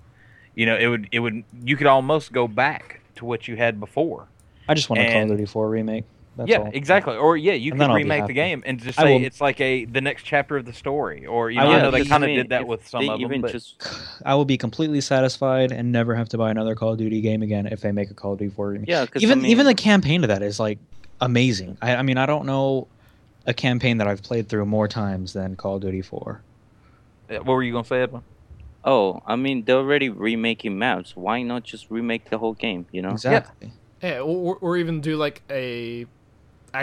You know it would it would you could almost go back to what you had before. I just want a Call of Duty 4 remake. That's yeah, all. exactly. Or yeah, you And could then I'll be remake the game and just say it's like a the next chapter of the story. Or you know, I, will- know they kind of did that with some of them. even But just I will be completely satisfied and never have to buy another Call of Duty game again if they make a Call of Duty 4 remake. yeah, even I mean, even the campaign to that is like amazing. I, I mean, I don't know a campaign that I've played through more times than Call of Duty 4. Uh, what were you gonna say, Edwin? oh, I mean they're already remaking maps. Why not just remake the whole game? You know? Exactly. Yeah, or, or even do like a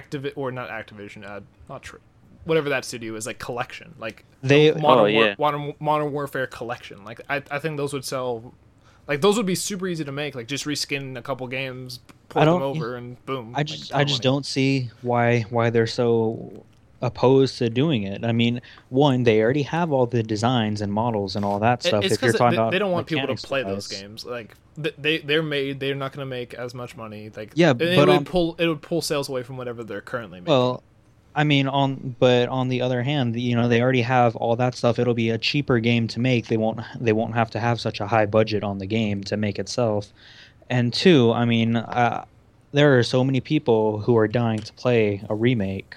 Activ or not Activision, uh, not true. Whatever that studio is, like collection, like They Modern, Oh, War- yeah. Modern, Modern Warfare collection. Like I, I think those would sell. Like those would be super easy to make. Like just reskin a couple games, port them over, and boom. I just ton I just money. don't see why why they're so opposed to doing it. I mean, one, they already have all the designs and models and all that stuff. It's if you're talking they, about they don't want people to play those games. Like they they're made. They're not going to make as much money. Like Yeah, and it but would on- pull it would pull sales away from whatever they're currently making. Well, I mean, on but on the other hand, you know, they already have all that stuff. It'll be a cheaper game to make. They won't they won't have to have such a high budget on the game to make itself. And two, I mean, uh, there are so many people who are dying to play a remake.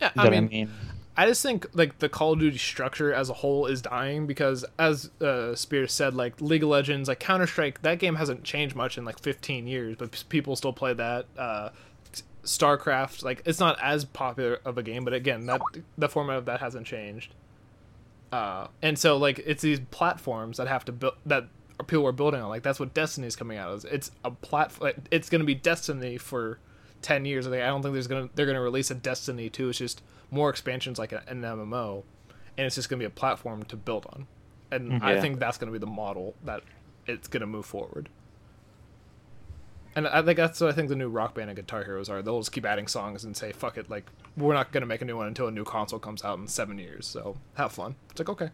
Yeah, That I mean, I just think like the Call of Duty structure as a whole is dying because, as uh, Spears said, like League of Legends, like Counter Strike, that game hasn't changed much in like 15 years, but p- people still play that. Uh, StarCraft, like it's not as popular of a game, but again, that the format of that hasn't changed. Uh, and so like it's these platforms that have to build that people are building on. Like that's what Destiny's coming out as. It's a platform. It's going to be Destiny for ten years. I think I don't think there's gonna they're gonna release a Destiny two. It's just more expansions like an, an MMO, and it's just gonna be a platform to build on. And I think that's gonna be the model that it's gonna move forward. And I think that's what I think the new Rock Band and Guitar Heroes are. They'll just keep adding songs and say, "Fuck it!" Like we're not gonna make a new one until a new console comes out in seven years. So have fun. It's like okay,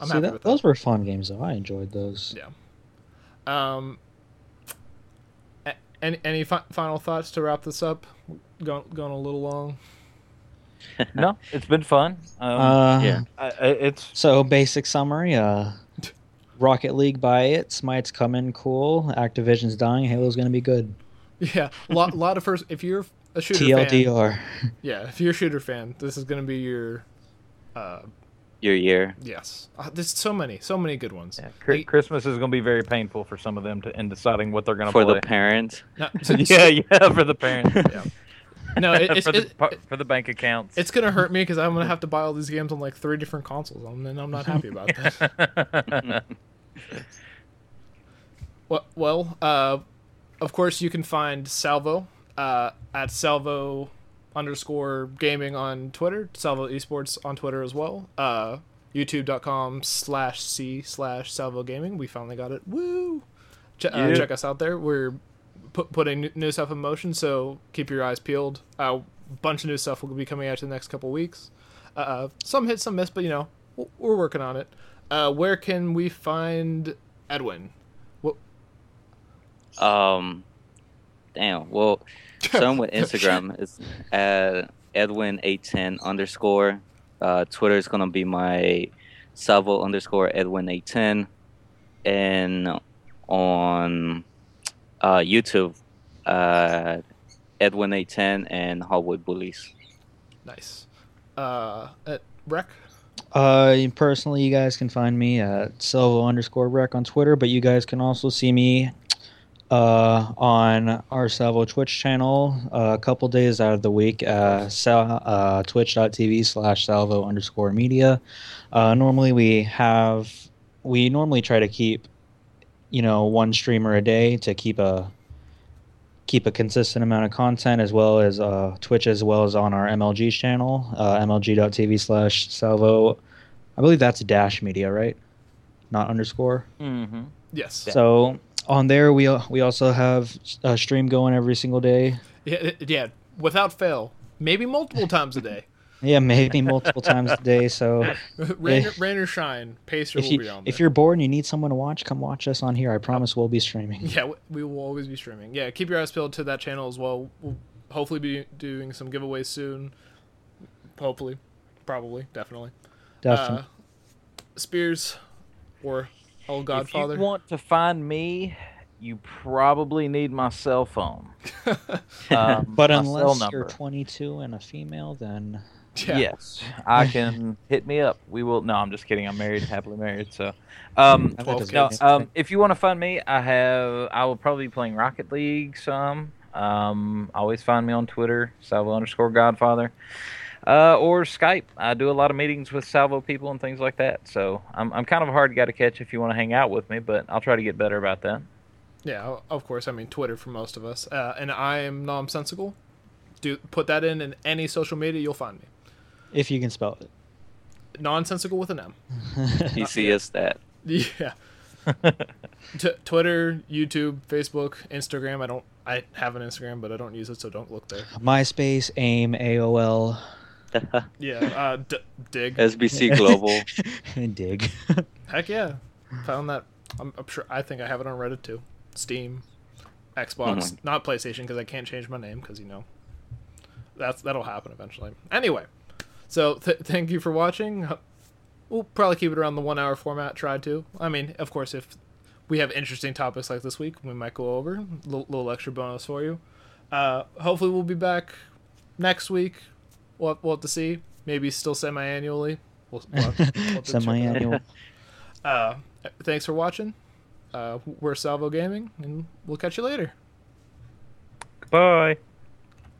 I'm See, happy that, with that. those were fun games though. I enjoyed those. Yeah. Um. A- Any any fi- final thoughts to wrap this up? Going going a little long. no, it's been fun. Um, Uh, yeah. I, I- it's So basic summary: uh, Rocket League buy it. Smite's coming cool. Activision's dying. Halo's gonna be good. Yeah, a lot lot of first. If you're a shooter fan, TLDR. yeah, if you're a shooter fan, this is gonna be your. Uh, Your year. yes, uh, there's so many, so many good ones. yeah, Chri- Like, Christmas is going to be very painful for some of them to in deciding what they're going to For play. the parents. no, yeah, yeah, for the parents, yeah. No, it, it's for, the, it, for the bank accounts. it's gonna hurt me because I'm gonna have to buy all these games on like three different consoles, and then I'm not happy about that. Well, well uh, of course, you can find Salvo uh, at Salvo underscore gaming on Twitter, Salvo Esports on Twitter as well. Uh, YouTube.com slash C slash Salvo Gaming. We finally got it. Woo! Ch- uh, check us out there. We're put, putting new- new stuff in motion, so keep your eyes peeled. A uh, bunch of new stuff will be coming out in the next couple weeks. Uh, some hit, some miss, but you know, we're working on it. Uh, where can we find Edwin? What, Um, damn. Well, starting with Instagram is at Edwin810 underscore. Uh, Twitter is gonna be my Salvo underscore Edwin810, and on uh, YouTube, uh, Edwin810 and Hollywood Bullies. Nice. Uh, at Rec. Uh, personally, you guys can find me at Salvo underscore rec on Twitter, but you guys can also see me uh, on our Salvo Twitch channel uh, a couple days out of the week, uh, sal- uh, twitch.tv slash salvo underscore media. Uh, normally, we have, we normally try to keep, you know, one streamer a day to keep a keep a consistent amount of content as well as uh, Twitch as well as on our MLG channel, uh, mlg.tv slash salvo. I believe that's dash media, right? Not underscore. mm-hmm. Yes. So on there, we we also have a stream going every single day. Yeah, yeah. Without fail, maybe multiple times a day. Yeah, maybe multiple times a day. So rain, or, rain or shine, Pacer if will you be on if you're bored and you need someone to watch, come watch us on here. I promise we'll be streaming. Yeah, we will always be streaming. Yeah, keep your eyes peeled to that channel as well. We'll hopefully be doing some giveaways soon. Hopefully, probably, definitely. Definitely. Uh, Spears or El Godfather. If you want to find me, you probably need my cell phone. Um, but unless you're 22 and a female, then yeah. Yes, I can hit me up. We will. No, I'm just kidding. I'm married, happily married. So, um, I've had 12 to no, um, if you want to find me, I have. I will probably be playing Rocket League some. Um, always find me on Twitter, Salvo underscore Godfather, uh, or Skype. I do a lot of meetings with Salvo people and things like that. So I'm I'm kind of a hard guy to catch if you want to hang out with me, but I'll try to get better about that. Yeah, of course. I mean, Twitter for most of us. Uh, and I am nonsensical. Do put that in in any social media, you'll find me. if you can spell it. Nonsensical with an M. Easy as that. Yeah. T- Twitter, YouTube, Facebook, Instagram. I don't. I have an Instagram, but I don't use it, so don't look there. MySpace, AIM, AOL, Yeah. Uh, d- Digg. SBC Global. Digg. Heck yeah. Found that. I'm, I'm sure. I think I have it on Reddit too. Steam, Xbox, Mhm. not PlayStation because I can't change my name because you know. That's that'll happen eventually. Anyway, so th- thank you for watching. We'll probably keep it around the one hour format. Try to. I mean, of course, if we have interesting topics like this week, we might go over little, little extra bonus for you. Uh, hopefully, we'll be back next week. We'll have, we'll have to see. Maybe still semi-annually. We'll, we'll we'll have to check it out. Semi-annual. Uh, thanks for watching. Uh, we're Salvo Gaming, and we'll catch you later. Goodbye.